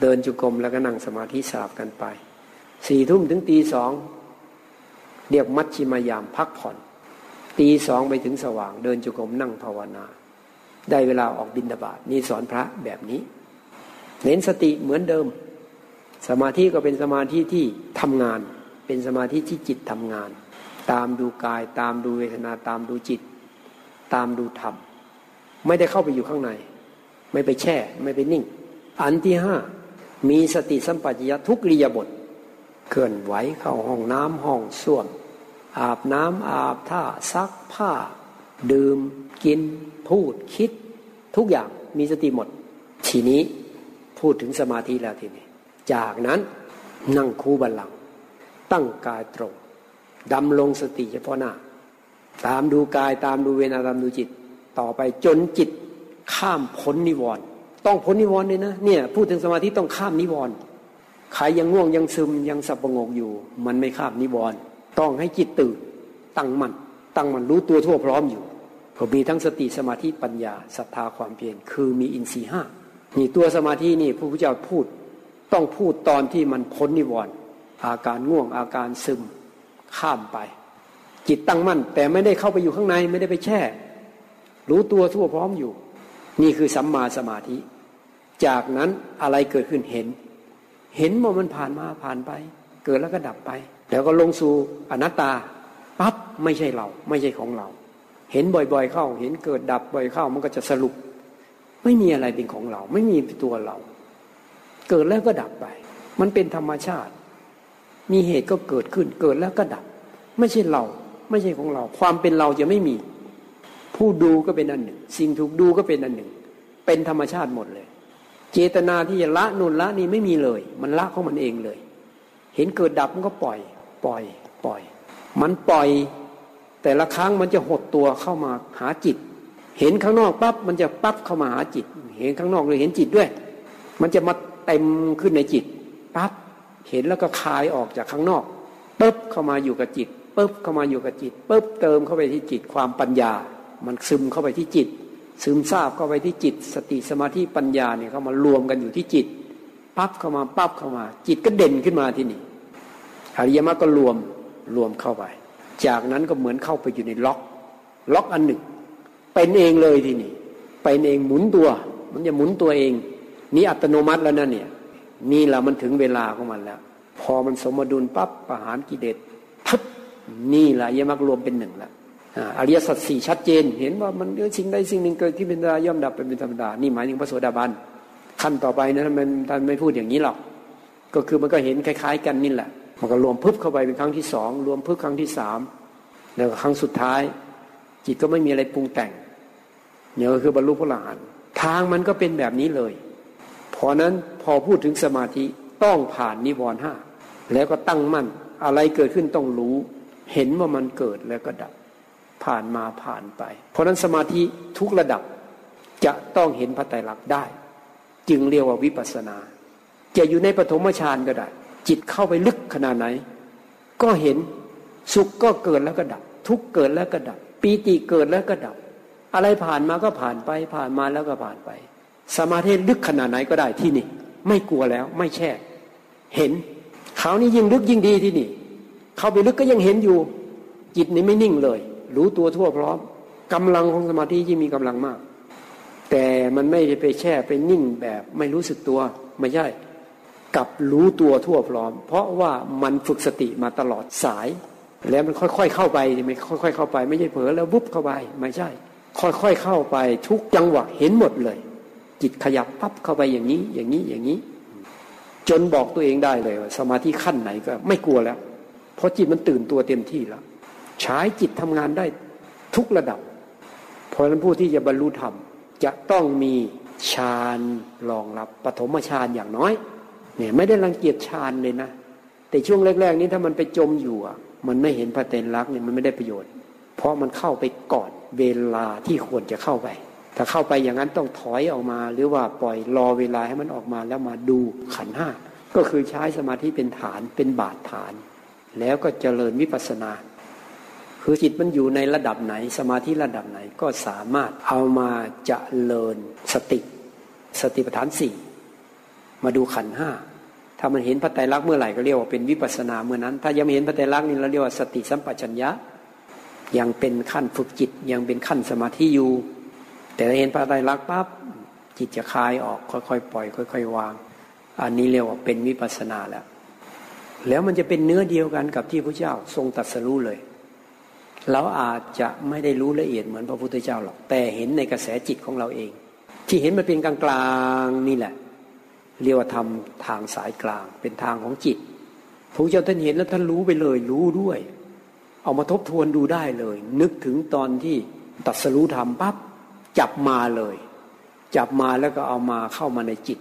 S1: เดินจุกรมแล้วก็นั่งสมาธิสลับกันไปสี่ทุ่มถึงตีสองเรียกมัชชิมายามพักผ่อน ตีสองไปถึงสว่าง เดินจุกรมนั่งภาวนา ได้เวลาออกบินบาตนี่สอนพระแบบนี้ เน้นสติเหมือนเดิม สมาธิก็เป็นสมาธิที่ทำงาน เป็นสมาธิที่จิตทำงาน ตามดูกาย ตามดูเวทนาตามดูจิต ตามดูธรรม ไม่ได้เข้าไปอยู่ข้างใน ไม่ไปแช่ ไม่ไปนิ่ง อันที่ห้ามีสติสัมปชัญญะทุกริยบทเคลื่อนไหวเข้าห้องน้ำห้องส้วมอาบน้ำอาบท่าซักผ้า ดื่ม กิน พูดคิด ทุกอย่างมีสติหมด ทีนี้พูดถึงสมาธิแล้วทีนี้ จากนั้นนั่งคูบัลลัง ตั้งกายตรงดำลงสติเฉพาะหน้า ตามดูกายตามดูเวนาตามดูจิต ต่อไปจนจิตข้ามพ้นนิวรณ์ต้องพ้นนิวรณ์เลยนะเนี่ยพูดถึงสมาธิต้องข้ามนิวรณ์ใครยังง่วงยังซึมยังสับประงกอยู่ มันไม่ข้ามนิวรณ์ต้องให้จิตตื่นตั้งมัน ตั้งมันรู้ตัวทั่วพร้อมอยู่ก็มีทั้งสติสมาธิปัญญาศรัทธาความเพียรคือมีอินทรีห้านี่ตัวสมาธินี่พระพุทธเจ้าพูดต้องพูดตอนที่มันพ้นนิวรณ์อาการง่วงอาการซึมข้ามไป จิตตั้งมั่น แต่ไม่ได้เข้าไปอยู่ข้างในไม่ได้ไปแช่ รู้ตัวทั่วพร้อมอยู่ นี่คือสัมมาสมาธิ จากนั้นอะไรเกิดขึ้นเห็น เห็นว่ามันผ่านมาผ่านไป เกิดแล้วก็ดับไป แล้วก็ลงสู่อนัตตา ปั๊บไม่ใช่เรา ไม่ใช่ของเรา เห็นบ่อยๆเข้า เห็นเกิดดับบ่อยเข้า มันก็จะสรุป ไม่มีอะไรเป็นของเรา ไม่มีตัวเรา เกิดแล้วก็ดับไป มันเป็นธรรมชาติ มีเหตุก็เกิดขึ้น เกิดแล้วก็ดับ ไม่ใช่เรา ไม่ใช่ของเรา ความเป็นเราจะไม่มี ผู้ดูก็เป็นอันหนึ่ง สิ่งถูกดูก็เป็นอันหนึ่ง เป็นธรรมชาติหมดเลย เจตนาที่จะละนุนละนี่ไม่มีเลย มันละของมันเองเลย เห็นเกิดดับมันก็ปล่อย ปล่อย ปล่อย มันปล่อย แต่ละครั้งมันจะหดตัวเข้ามาหาจิต เห็นข้างนอกปั๊บมันจะปั๊บเข้ามาหาจิต เห็นข้างนอกเลยเห็นจิตด้วย มันจะมาเต็มขึ้นในจิตปั๊บเห็นแล้วก็คลายออกจากข้างนอกปุ๊บเข้ามาอยู่กับจิตปุ๊บเข้ามาอยู่กับจิตปุ๊บเติมเข้าไปที่จิตความปัญญา มันซึมเข้าไปที่จิต ซึมซาบเข้าไปที่จิต สติสมาธิปัญญาเนี่ยเข้ามารวมกันอยู่ที่จิตปั๊บเข้ามาปั๊บเข้ามา จิตก็เด่นขึ้นมาที่นี่อริยมรรคก็รวม รวมเข้าไป จากนั้นก็เหมือนเข้าไปอยู่ในล็อก ล็อกอันหนึ่ง เป็นเองเลยทีนี่เป็นเองหมุนตัว มันจะหมุนตัวเอง นี่อัตโนมัติแล้วนั่นเนี่ย นี่แหละมันถึงเวลาของมันแล้ว พอมันสมดุลปั๊บประหารกิเลสทึบนี่แหละยมักรวมเป็นหนึ่งแล้วอริยสัจสี่ชัดเจน เห็นว่ามันสิ่งใดสิ่งหนึ่งเกิดที่เป็นธรรมดาย่อมดับเป็นธรรมดา นี่หมายถึงพระโสดาบันขั้นต่อไปนะมันท่านไม่พูดอย่างนี้หรอก ก็คือมันก็เห็นคล้าย ๆ กันนี่แหละ มันก็รวมพึบเข้าไปเป็นครั้งที่สองรวมพึบครั้งที่สามแล้วครั้งสุดท้าย จิตก็ไม่มีอะไรปรุงแต่งเนี่ยก็คือบรรลุพระหลานทางมันก็เป็นแบบนี้เลย เพราะนั้นพอพูดถึงสมาธิต้องผ่านนิวรณ์ห้าแล้วก็ตั้งมั่นอะไรเกิดขึ้นต้องรู้ เห็นว่ามันเกิดแล้วก็ดับผ่านมาผ่านไป เพราะนั้นสมาธิทุกระดับจะต้องเห็นพระไตรลักษณ์ได้ จึงเรียกว่าวิปัสนา จะอยู่ในปฐมฌานก็ได้ จิตเข้าไปลึกขนาดไหน ก็เห็นสุขก็เกิดแล้วก็ดับ ทุกเกิดแล้วก็ดับปีติเกิดแล้วก็ดับ อะไรผ่านมาก็ผ่านไป ผ่านมาแล้วก็ผ่านไป สมาธิลึกขนาดไหนก็ได้ที่นี่ ไม่กลัวแล้วไม่แช่ เห็นเขานี่ยิ่งลึกยิ่งดีที่นี่ เข้าไปลึกก็ยังเห็นอยู่ จิตนี่ไม่นิ่งเลย รู้ตัวทั่วพร้อมกำลังของสมาธิยิ่งมีกำลังมาก แต่มันไม่ไปแช่ไปนิ่งแบบไม่รู้สึกตัวไม่ใช่ กับรู้ตัวทั่วพร้อม เพราะว่ามันฝึกสติมาตลอดสาย แล้วมันค่อยๆเข้าไปไม่ค่อย ๆ เข้าไป ไม่ใช่เผลอแล้ววุบเข้าไปไม่ใช่ ค่อยๆเข้าไป ทุกจังหวะเห็นหมดเลย จิตขยับปั๊บเข้าไปอย่างนี้ อย่างนี้อย่างนี้ จนบอกตัวเองได้เลยว่าสมาธิขั้นไหนก็ไม่กลัวแล้ว เพราะจิตมันตื่นตัวเต็มที่แล้วใช้จิตทำงานได้ทุกระดับพเพราะฉะนั้นผู้ที่จะบรรลุธรรมจะต้องมีฌานรองรับปฐมฌานอย่างน้อย เนี่ยไม่ได้รังเกียจฌานเลยนะ แต่ช่วงแรก ๆ นี้ถ้ามันไปจมอยู่มันไม่เห็นพระเตนรักเนี่ยมันไม่ได้ประโยชน์ เพราะมันเข้าไปก่อนเวลาที่ควรจะเข้าไป ถ้าเข้าไปอย่างนั้นต้องถอยออกมา หรือว่าปล่อยรอเวลาให้มันออกมาแล้วมาดูขันห้าก็คือใช้สมาธิเป็นฐานเป็นบาดฐาน แล้วก็เจริญวิปัสนา คือจิตมันอยู่ในระดับไหน สมาธิระดับไหนก็สามารถเอามาเจริญสติ สติปัฏฐานสี่ มาดูขันห้าถ้ามันเห็นพระไตรลักษณ์เมื่อไหร่ก็เรียกว่าเป็นวิปัสนาเมื่อนั้น ถ้ายังไม่เห็นพระไตรลักษณ์นี่เราเรียกว่าสติสัมปชัญญะ ยังเป็นขั้นฝึกจิตยังเป็นขั้นสมาธิอยู่ แต่ถ้าเห็นพระไตรลักษณ์ปั๊บจิตจะคลายออกค่อยๆปล่อย ค่อย ๆ วาง อันนี้เรียกว่าเป็นวิปัสนาแล้ว แล้วมันจะเป็นเนื้อเดียวกันกับที่พระเจ้าทรงตรัสรู้เลย เราอาจจะไม่ได้รู้ละเอียดเหมือนพระพุทธเจ้าหรอกแต่เห็นในกระแสจิตของเราเอง ที่เห็นมันเป็นกลางๆนี่แหละ เรียกว่าทำทางสายกลาง เป็นทางของจิตพระเจ้าท่านเห็นแล้วท่านรู้ไปเลย รู้ด้วย เอามาทบทวนดูได้เลย นึกถึงตอนที่ตัดสรู้ธรรมปั๊บจับมาเลย จับมาแล้วก็เอามาเข้ามาในจิต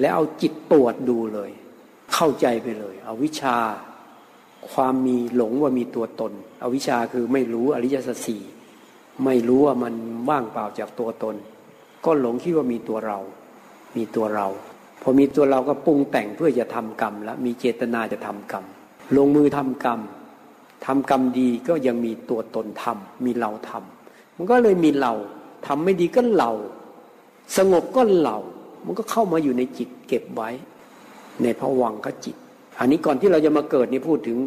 S1: แล้วเอาจิตตรวจดูเลย เข้าใจไปเลยเอาวิชา ความมีหลงว่ามีตัวตนเอาวิชาคือไม่รู้อริยสัจสี่ไม่รู้ว่ามันว่างเปล่าจากตัวตน ก็หลงคิดว่ามีตัวเรา มีตัวเรา พอมีตัวเราก็ปรุงแต่งเพื่อจะทำกรรมแล้วมีเจตนาจะทำกรรม ลงมือทำกรรมทำกรรมดีก็ยังมีตัวตนทำมีเราทำมันก็เลยมีเราทำไม่ดีก็เรา สงบก็เรา มันก็เข้ามาอยู่ในจิตเก็บไว้ ในภวังก็จิต อันนี้ก่อนที่เราจะมาเกิดนี่พูดถึง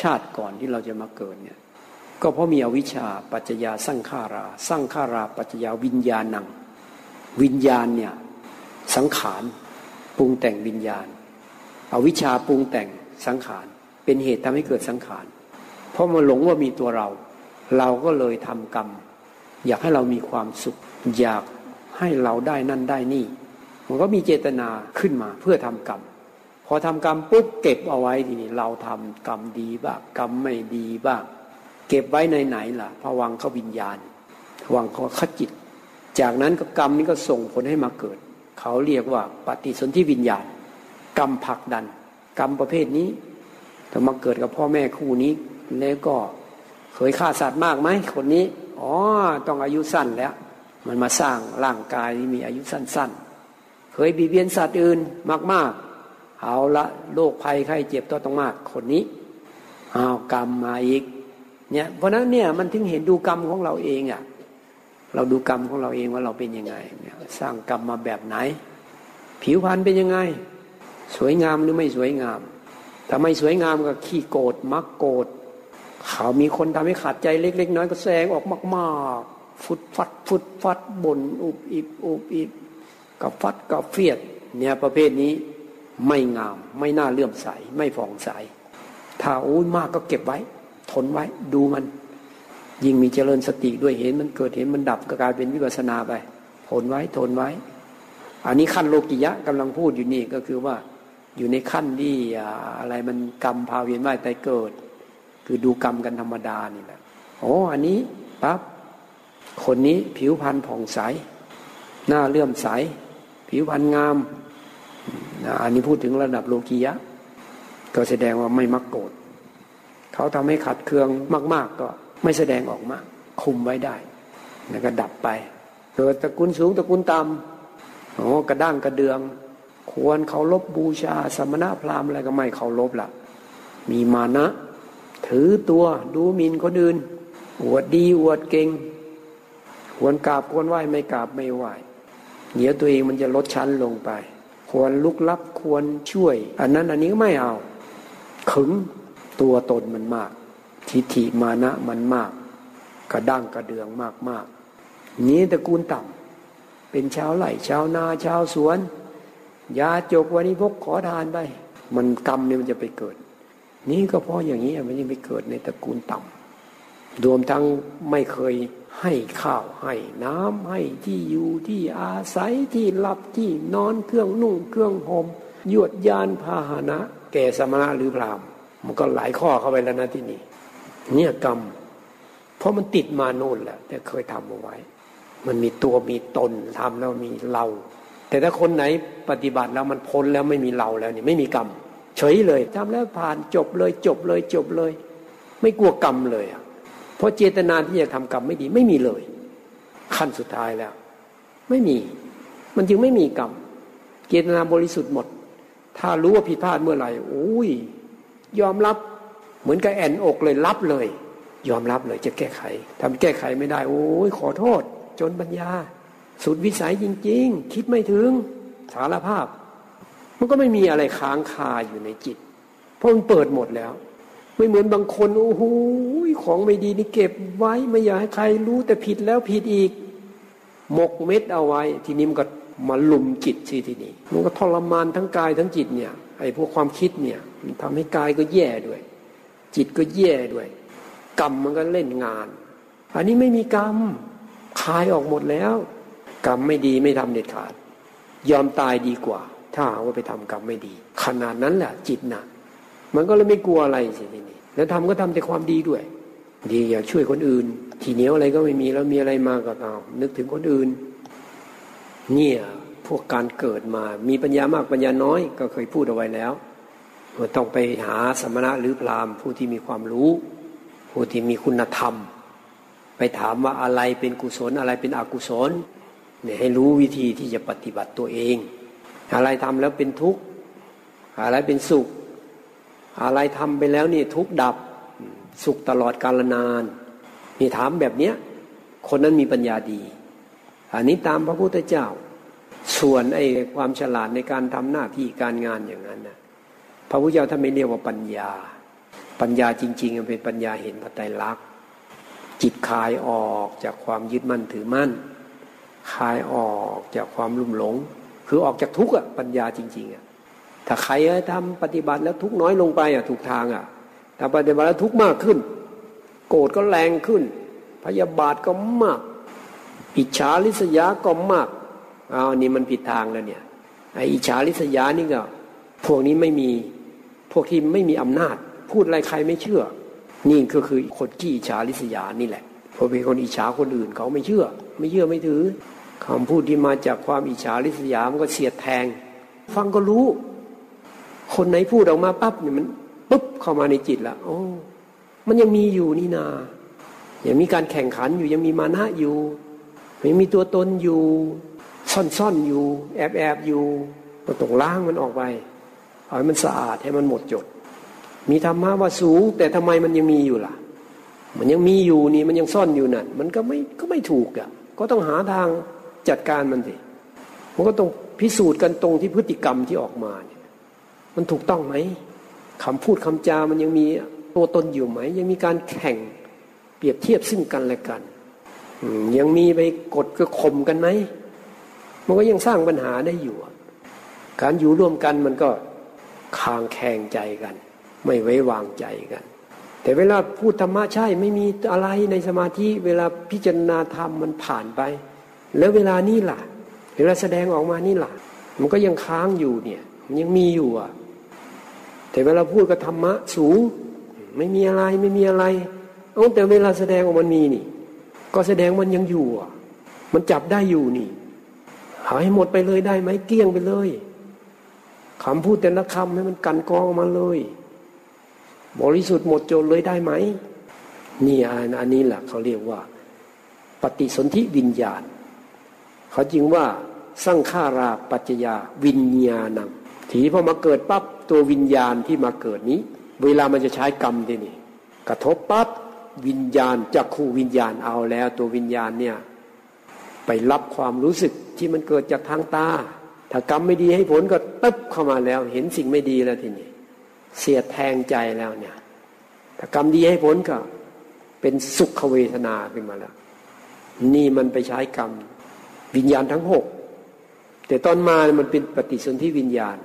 S1: ชาติก่อนที่เราจะมาเกิดเนี่ยก็เพราะมีอวิชชาปัจจยาสร้างขาราสร้างขาราปัจจยาวิญญาณัง วิญญาณเนี่ยสังขาร ปรุงแต่งวิญญาณเอาวิชาปรุงแต่งสังขาร เป็นเหตุทำให้เกิดสังขาร เพราะมันหลงว่ามีตัวเรา เราก็เลยทำกรรม อยากให้เรามีความสุข อยากให้เราได้นั่นได้นี่ มันก็มีเจตนาขึ้นมาเพื่อทำกรรม พอทำกรรมปุ๊บเก็บเอาไว้ทีนี้เราทำกรรมดีบ้างกรรมไม่ดีบ้าง เก็บไว้ในไหนล่ะพวังเขาวิญญาณวังเขาขจิต จากนั้นก็กรรมนี้ก็ส่งผลให้มาเกิด เขาเรียกว่าปฏิสนธิวิญญาณ กรรมผลักดัน กรรมประเภทนี้ถ้ามาเกิดกับพ่อแม่คู่นี้ แล้วก็เคยฆ่าสัตว์มากไหมคนนี้อ๋อต้องอายุสั้นแล้ว มันมาสร้างร่างกายที่มีอายุสั้น ๆ เคยบีเบียนสัตว์อื่นมากๆ เอาละโรคภัยไข้เจ็บตัวต้องมาก คนนี้เอากรรมมาอีกเนี่ยเพราะนั้นเนี่ยมันถึงเห็นดูกรรมของเราเองอะ่ะ เราดูกรรมของเราเองว่าเราเป็นยังไงสร้างกรรมมาแบบไหน ผิวพรรณเป็นยังไง สวยงามหรือไม่สวยงามถ้าไม่สวยงามก็ขี้โกรธมักโกรธเขามีคนทำให้ขาดใจเล็ก ๆ น้อยก็แสงออกมากๆ ฟุดฟัดฟุดฟัดบนอุบอิบอุบอิบกับฟัดกับเฟียด เนี่ยประเภทนี้ไม่งาม ไม่น่าเลื่อมใส ไม่ผ่องใส ถ้าอุ้ยมากก็เก็บไว้ ทนไว้ดูมัน ยิ่งมีเจริญสติด้วยเห็นมันเกิดเห็นมันดับก็กลายเป็นวิปัสนาไปทนไว้ทนไว้ อันนี้ขั้นโลกิยะกำลังพูดอยู่นี่ก็คือว่าอยู่ในขั้นที่อะไรมันกรรมพาเวียนว่ายตายเกิด คือดูกรรมกันธรรมดานี่แหละโอ้อันนี้ปั๊บคนนี้ผิวพรรณผ่องใส หน้าเลื่อมใส ผิวพรรณงามอันนี้พูดถึงระดับโลกียะ ก็แสดงว่าไม่มักโกรธเขาทำให้ขัดเคืองมาก ๆ ก็ ไม่แสดงออกมา คุมไว้ได้ แล้วก็ดับไปเกิดตระกูลสูงตระกูลต่ำโอ้กระด้างกระเดือง ควรเขาลบบูชา สมณะพราหมณ์อะไรก็ไม่เขาลบละมีมานะ ถือตัวดูหมิ่นคนอื่น อวดดีอวดเก่งควรกราบควรไหว้ไม่กราบไม่ไหว้เดี๋ยวตัวเองมันจะลดชั้นลงไป ควรลุกลับควรช่วย อันนั้นอันนี้ก็ไม่เอา ขึงตัวตนมันมาก ทิฏฐิมานะมันมาก กระด้างกระเดืองมากมากนี้ตระกูลต่ำเป็นชาวไร่ชาวนาชาวสวนยาจกวันนี้พกขอทานไป มันกรรมเนี่ยมันจะไปเกิด นี่ก็เพราะอย่างนี้มันยังไปเกิดในตระกูลต่ำรวมทั้งไม่เคยให้ข้าวให้น้ำให้ที่อยู่ที่อาศัยที่หลับที่นอนเครื่องนุ่งเครื่องห่มยวดยานพาหนะ แก่สมณะหรือพรามมันก็หลายข้อเข้าไปแล้วนะที่นี่ เนี่ยกรรม เพราะมันติดมาโน่นแหละแต่เคยทำเอาไว้ มันมีตัวมีตนทำแล้วมีเรา แต่ถ้าคนไหนปฏิบัติแล้วมันพ้นแล้วไม่มีเราแล้วนี่ไม่มีกรรม เฉยเลยทำแล้วผ่านจบเลยจบเลยจบเลย ไม่กลัวกรรมเลยอะเพราะเจตนาที่จะทำกรรมไม่ดีไม่มีเลย ขั้นสุดท้ายแล้ว ไม่มี มันจึงไม่มีกรรมเจตนาบริสุทธิ์หมด ถ้ารู้ว่าผิดพลาดเมื่อไหร่โอ้ยยอมรับ เหมือนกับแอนอกเลยรับเลย ยอมรับเลยจะแก้ไขทำแก้ไขไม่ได้ โอ้ยขอโทษ จนปัญญา สุดวิสัยจริง ๆ คิดไม่ถึงสารภาพ มันก็ไม่มีอะไรค้างคาอยู่ในจิต เพราะมันเปิดหมดแล้ว ไม่เหมือนบางคนโอ้โหของไม่ดีนี่เก็บไว้ไม่อยากให้ใครรู้แต่ผิดแล้วผิดอีกหมกเม็ดเอาไว้ ทีนี้มันก็มาลุมจิตสิทีนี้มันก็ทรมานทั้งกายทั้งจิตเนี่ยไอ้พวกความคิดเนี่ยมันทำให้กายก็แย่ด้วย จิตก็แย่ด้วย กรรมมันก็เล่นงาน อันนี้ไม่มีกรรมคายออกหมดแล้ว กรรมไม่ดีไม่ทำเด็ดขาด ยอมตายดีกว่า ถ้าว่าไปทำกรรมไม่ดี ขนาดนั้นแหละจิตหนักมันก็เลยไม่กลัวอะไรสิทีนี้แล้วทำก็ทำแต่ความดีด้วย ดีอยากช่วยคนอื่น ทีเหนียวอะไรก็ไม่มีแล้วมีอะไรมาก็เอานึกถึงคนอื่น เนี่ยพวกการเกิดมามีปัญญามากปัญญาน้อย ก็เคยพูดเอาไว้แล้ว ต้องไปหาสมณะหรือพราหมณ์ผู้ที่มีความรู้ ผู้ที่มีคุณธรรม ไปถามว่าอะไรเป็นกุศลอะไรเป็นอกุศลเนี่ยให้รู้วิธีที่จะปฏิบัติตัวเอง อะไรทำแล้วเป็นทุกข์อะไรเป็นสุข อะไรทำไปแล้วนี่ทุกข์ดับสุขตลอดกาลนานนี่ถามแบบเนี้ยคนนั้นมีปัญญาดี อันนี้ตามพระพุทธเจ้า ส่วนไอ้ความฉลาดในการทำหน้าที่การงานอย่างนั้นนะ พระพุทธเจ้าท่านไม่เรียกว่าปัญญา ปัญญาจริงๆมันเป็นปัญญาเห็นพระไตรลักษณ์จิตคลายออกจากความยึดมั่นถือมั่นคลายออกจากความลุ่มหลง คือออกจากทุกข์อะปัญญาจริง ๆอะถ้าใครทำปฏิบัติแล้วทุกน้อยลงไปอะถูกทางอะแต่ปฏิบัติแล้วทุกมากขึ้น โกรธก็แรงขึ้น พยาบาทก็มาก อิจฉาริษยาก็มากเอาอันนี้มันผิดทางแล้วเนี่ยไออิจฉาริษยานี่ก็พวกนี้ไม่มี พวกที่ไม่มีอำนาจ พูดอะไรใครไม่เชื่อ นี่ก็คือคนที่อิจฉาริษยานี่แหละพอเป็นคนอิจฉาคนอื่นเขาไม่เชื่อ ไม่เชื่อไม่ถือคำพูดที่มาจากความอิจฉาริษยามันก็เสียดแทง ฟังก็รู้ คนไหนพูดออกมาปั๊บเนี่ยมันปุ๊บเข้ามาในจิตละโอ้มันยังมีอยู่นี่นายังมีการแข่งขันอยู่ยังมีมานะอยู่ยังมีตัวตนอยู่ ซ่อนๆอยู่ แอบๆอยู่ก็ต้องล้างมันออกไป เอาให้มันสะอาดให้มันหมดจด มีธรรมะว่าสูง แต่ทำไมมันยังมีอยู่ล่ะ มันยังมีอยู่นี่มันยังซ่อนอยู่นั่นมันก็ไม่ก็ไม่ถูกอะก็ต้องหาทางจัดการมันสิมันก็ต้องพิสูจน์กันตรงที่พฤติกรรมที่ออกมาเนี่ยมันถูกต้องไหมคำพูดคำจามันยังมีตัวตนอยู่ไหม ยังมีการแข่งเปรียบเทียบซึ่งกันและกันยังมีไปกดก็ข่มกันไหมมันก็ยังสร้างปัญหาได้อยู่ การอยู่ร่วมกันมันก็ คางแข่งใจกัน ไม่ไว้วางใจกัน แต่เวลาพูดธรรมะใช่ไม่มีอะไรในสมาธิเวลาพิจารณาธรรมมันผ่านไป แล้วเวลานี้ล่ะ เวลาแสดงออกมานี่ล่ะ มันก็ยังค้างอยู่เนี่ยมันยังมีอยู่อะ แต่เวลาพูดกับธรรมะสูง ไม่มีอะไรไม่มีอะไรเอาแต่เวลาแสดงออกมันมีนี่ ก็แสดงมันยังอยู่อะ มันจับได้อยู่นี่หายหมดไปเลยได้ไหมเกี้ยงไปเลย คำพูดแต่ละคำให้มันกันกองออกมาเลย บริสุทธิ์หมดจดเลยได้ไหมนี่อันนี้แหละเขาเรียกว่า ปฏิสนธิวิญญาณ เขาจึงว่าสร้างฆาราปัจจยาวิญญาณังทีพอมาเกิดปั๊บตัววิญญาณที่มาเกิดนี้ เวลามันจะใช้กรรมทีนี่กระทบปั๊บวิญญาณจักขูวิญญาณเอาแล้ว ตัววิญญาณเนี่ยไปรับความรู้สึกที่มันเกิดจากทางตา ถ้ากรรมไม่ดีให้ผลก็ตึ๊บเข้ามาแล้ว เห็นสิ่งไม่ดีแล้วทีนี้เสียดแทงใจแล้วเนี่ยถ้ากรรมดีให้ผลก็ เป็นสุขเวทนาขึ้นมาแล้ว นี่มันไปใช้กรรม วิญญาณทั้งหกแต่ตอนมามันเป็นปฏิสนธิวิญญาณ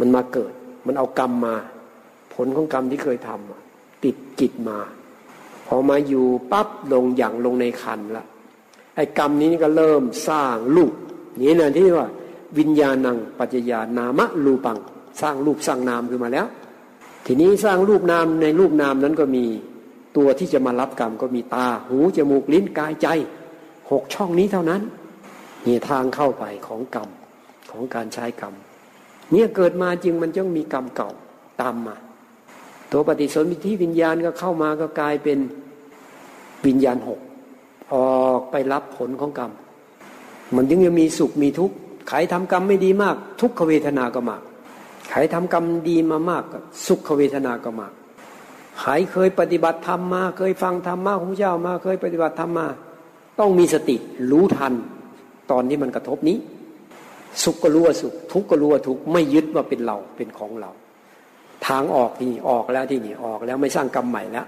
S1: มันมาเกิด มันเอากรรมมา ผลของกรรมที่เคยทำติดจิตมาพอมาอยู่ปั๊บลงอย่างลงในคันละไอ้กรรมนี้ก็เริ่มสร้างรูปนี่นะที่ว่า วิญญาณังปัจจญานามะรูปัง สร้างรูปสร้างนามขึ้นมาแล้ว ทีนี้สร้างรูปนามในรูปนามนั้นก็มีตัวที่จะมารับกรรมก็มีตาหูจมูกลิ้นกายใจหกช่องนี้เท่านั้นนี่ทางเข้าไปของกรรมของการใช้กรรม เนี่ยเกิดมาจริงมันต้องมีกรรมเก่าตามมา ตัวปฏิสนธิวิญญาณก็เข้ามาก็กลายเป็นวิญญาณหกออกไปรับผลของกรรม มันยังยังมีสุขมีทุกข์ ใครทำกรรมไม่ดีมาก ทุกขเวทนาก็มากใครทำกรรมดีมามากสุขเวทนาก็มากใครเคยปฏิบัติธรรมมา เคยฟังธรรมมาของพระเจ้ามาเคยปฏิบัติธรรมมา ต้องมีสติรู้ทัน ตอนที่มันกระทบนี้ สุขก็รู้ว่าสุข ทุกข์ก็รู้ว่าทุกข์ไม่ยึดว่าเป็นเราเป็นของเรา ทางออกที่นี่ออกแล้วที่นี่ออกแล้วไม่สร้างกรรมใหม่แล้ว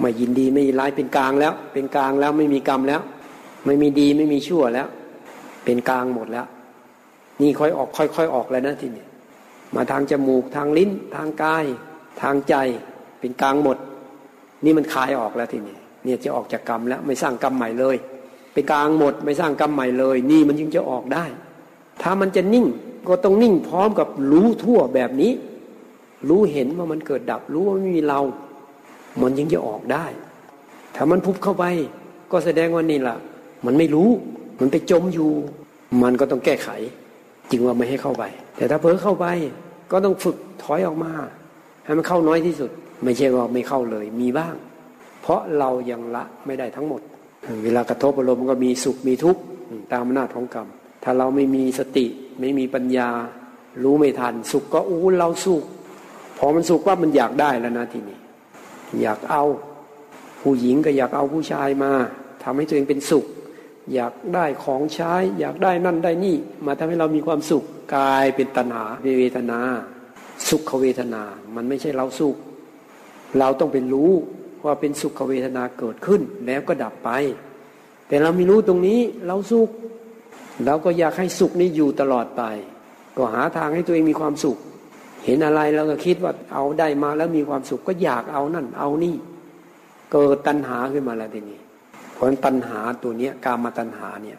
S1: ไม่ยินดีไม่ร้ายเป็นกลางแล้ว เป็นกลางแล้วไม่มีกรรมแล้ว ไม่มีดีไม่มีชั่วแล้ว เป็นกลางหมดแล้ว นี่ค่อยออกค่อย ๆ ออกแล้วนะทีนี่มาทางจมูกทางลิ้น ทางกาย ทางใจเป็นกลางหมด นี่มันคลายออกแล้วทีนี้เนี่ยจะออกจากกรรมแล้วไม่สร้างกรรมใหม่เลย เป็นกลางหมดไม่สร้างกรรมใหม่เลย นี่มันจึงจะออกได้ ถ้ามันจะนิ่งก็ต้องนิ่งพร้อมกับรู้ทั่วแบบนี้ รู้เห็นว่ามันเกิดดับ รู้ว่าไม่มีเรา มันยังจะออกได้ ถ้ามันพุบเข้าไป ก็แสดงว่านี่แหละมันไม่รู้ มันไปจมอยู่ มันก็ต้องแก้ไข จึงว่าไม่ให้เข้าไป แต่ถ้าเพิ่เข้าไปก็ต้องฝึกถอยออกมา ให้มันเข้าน้อยที่สุด ไม่ใช่ว่าไม่เข้าเลยมีบ้าง เพราะเรายังละไม่ได้ทั้งหมด เวลากระทบอารมณ์ก็มีสุขมีทุกข์ตามอำนาจของกรรม ถ้าเราไม่มีสติไม่มีปัญญา รู้ไม่ทัน สุขก็อู้เราสุขพอมันสุขว่ามันอยากได้แล้วนะทีนี้ อยากเอา ผู้หญิงก็อยากเอาผู้ชายมาทำให้ตัวเองเป็นสุข อยากได้ของใช้ อยากได้นั่นได้นี่ มาทำให้เรามีความสุขกลายเป็นตัณหาเวทนา สุขเวทนา มันไม่ใช่เราสุข เราต้องเป็นรู้ว่าเป็นสุขเวทนาเกิดขึ้นแล้วก็ดับไป แต่เราไม่รู้ตรงนี้เราสุข เราก็อยากให้สุขนี้อยู่ตลอดไป ก็หาทางให้ตัวเองมีความสุข เห็นอะไรเราก็คิดว่าเอาได้มาแล้วมีความสุขก็อยากเอานั่น เอานี่ เกิดตัณหาขึ้นมาแล้วทีนี้ เพราะตัณหาตัวเนี้ยกามาตัณหาเนี่ย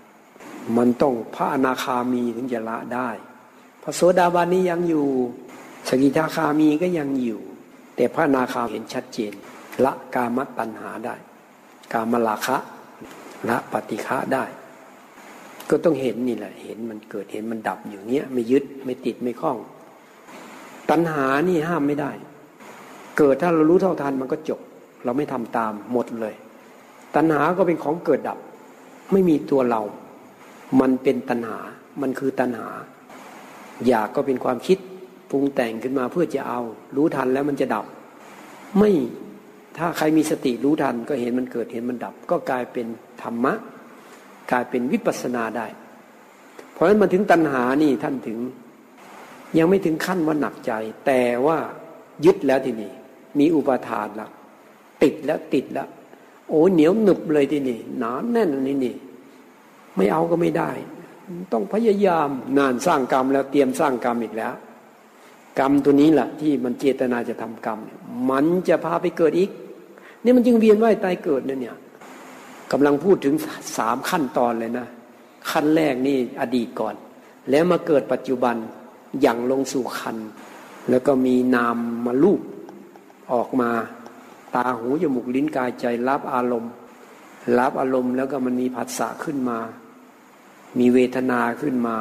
S1: มันต้องพระอนาคามีถึงจะละได้ พระโสดาบันนี้ยังอยู่ สกิทาคามีก็ยังอยู่ แต่พระนาคาเห็นชัดเจน ละกามตัณหาได้ กามลาคะละปฏิฆะได้ ก็ต้องเห็นนี่แหละ เห็นมันเกิดเห็นมันดับอยู่เนี้ยไม่ยึดไม่ติดไม่คล้อง ตัณหานี่ห้ามไม่ได้ เกิดถ้าเรารู้เท่าทันมันก็จบ เราไม่ทำตามหมดเลย ตัณหาก็เป็นของเกิดดับ ไม่มีตัวเรา มันเป็นตัณหา มันคือตัณหา อยากก็เป็นความคิดปรุงแต่งขึ้นมาเพื่อจะเอา รู้ทันแล้วมันจะดับ ไม่ถ้าใครมีสติรู้ทันก็เห็นมันเกิดเห็นมันดับ ก็กลายเป็นธรรมะ กลายเป็นวิปัสสนาได้ เพราะฉะนั้นมาถึงตัณหานี่ท่านถึง ยังไม่ถึงขั้นว่าหนักใจ แต่ว่ายึดแล้วทีนี้มีอุปทานล้วติดแล้วติดแล้ว โอ้เหนียวหนึบเลยทีนี้หนาแน่นนี่นี่ ไม่เอาก็ไม่ได้ ต้องพยายามนานสร้างกรรมแล้วเตรียมสร้างกรรมอีกแล้ว กรรมตัวนี้แหละที่มันเจตนาจะทำกรรม มันจะพาไปเกิดอีก นี่มันจึงเวียนว่ายตายเกิดเนี่ยกำลังพูดถึงสามขั้นตอนเลยนะ ขั้นแรกนี่อดีตก่อน แล้วมาเกิดปัจจุบันอย่างลงสู่คัน แล้วก็มีนามมาลูกออกมา ตาหูจมูกลิ้นกายใจรับอารมณ์ รับอารมณ์แล้วก็มันมีผัสสะขึ้นมา มีเวทนาขึ้นมา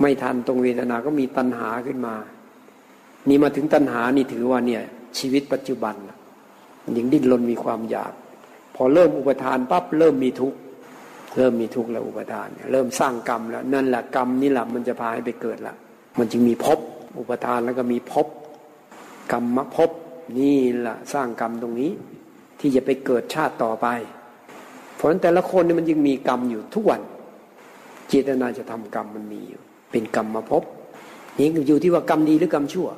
S1: ไม่ทันตรงเวทนาก็มีตัณหาขึ้นมา นี่มาถึงตัณหานี่ถือว่าเนี่ย ชีวิตปัจจุบันยังดิ้นรนมีความอยาก พอเริ่มอุปทานปั๊บเริ่มมีทุกข์เริ่มมีทุกข์แล้วอุปทานเริ่มสร้างกรรมแล้วนั่นแหละกรรมนี่แหละมันจะพาให้ไปเกิดละมันจึงมีภพอุปทานแล้วก็มีภพกรรมภพ นี่แหละสร้างกรรมตรงนี้ ที่จะไปเกิดชาติต่อไป เพราะฉะนั้นแต่ละคนนี่มันยังมีกรรมอยู่ทุกวัน เจตนาจะทำกรรมมันมีอยู่เป็นกรรมมาภพนี่อยู่ที่ว่ากรรมดีหรือกรรมชั่ว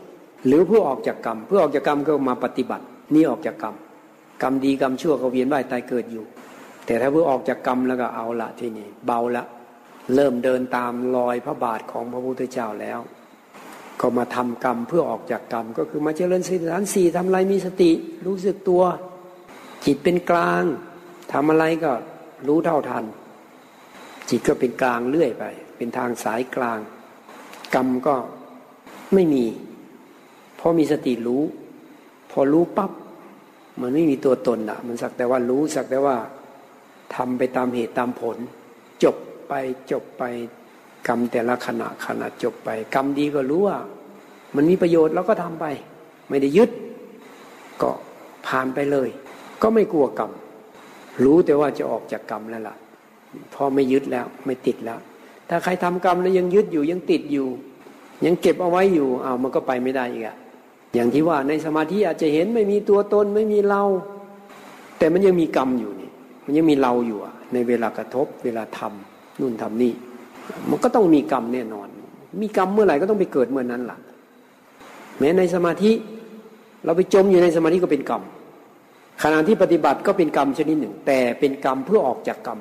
S1: หรือเพื่อออกจากกรรม เพื่อออกจากกรรมก็มาปฏิบัติ นี่ออกจากกรรม กรรมดีกรรมชั่วก็เวียนว่ายตายเกิดอยู่ แต่ถ้าเพื่อออกจากกรรมแล้วก็เอาละที่นี่เบาละ เริ่มเดินตามรอยพระบาทของพระพุทธเจ้าแล้ว ก็มาทำกรรมเพื่อออกจากกรรม ก็คือมาเจริญสติฐานสี่ทำอะไรมีสติ รู้สึกตัว จิตเป็นกลางทำอะไรก็รู้เท่าทัน จิตก็เป็นกลางเรื่อยไป เป็นทางสายกลาง กรรมก็ไม่มีพอมีสติรู้ พอรู้ปับ๊บมันไม่มีตัวตนอะมันสักแต่ว่ารู้สักแต่ว่าทำไปตามเหตุตามผล จบไปจบไป กรรมแต่ละขณะขณะจบไป กรรมดีก็รู้ว่า มันมีประโยชน์เราก็ทำไป ไม่ได้ยึด ก็ผ่านไปเลย ก็ไม่กลัวกรรมรู้แต่ว่าจะออกจากกรรมแล้วล่ะพอไม่ยึดแล้วไม่ติดแล้ว ถ้าใครทำกรรมแล้วยังยึดอยู่ยังติดอยู่ ยังเก็บเอาไว้อยู่อ้าวมันก็ไปไม่ได้อีกอะอย่างที่ว่าในสมาธิอาจจะเห็นไม่มีตัวตนไม่มีเรา แต่มันยังมีกรรมอยู่นี่ มันยังมีเราอยู่ในเวลากระทบเวลาทำนู่นทำนี่ มันก็ต้องมีกรรมแน่นอน มีกรรมเมื่อไหร่ก็ต้องไปเกิดเมื่อนั้นล่ะ แม้ในสมาธิเราไปจมอยู่ในสมาธิก็เป็นกรรมขณะที่ปฏิบัติก็เป็นกรรมชนิดหนึ่ง แต่เป็นกรรมเพื่อออกจากกรรม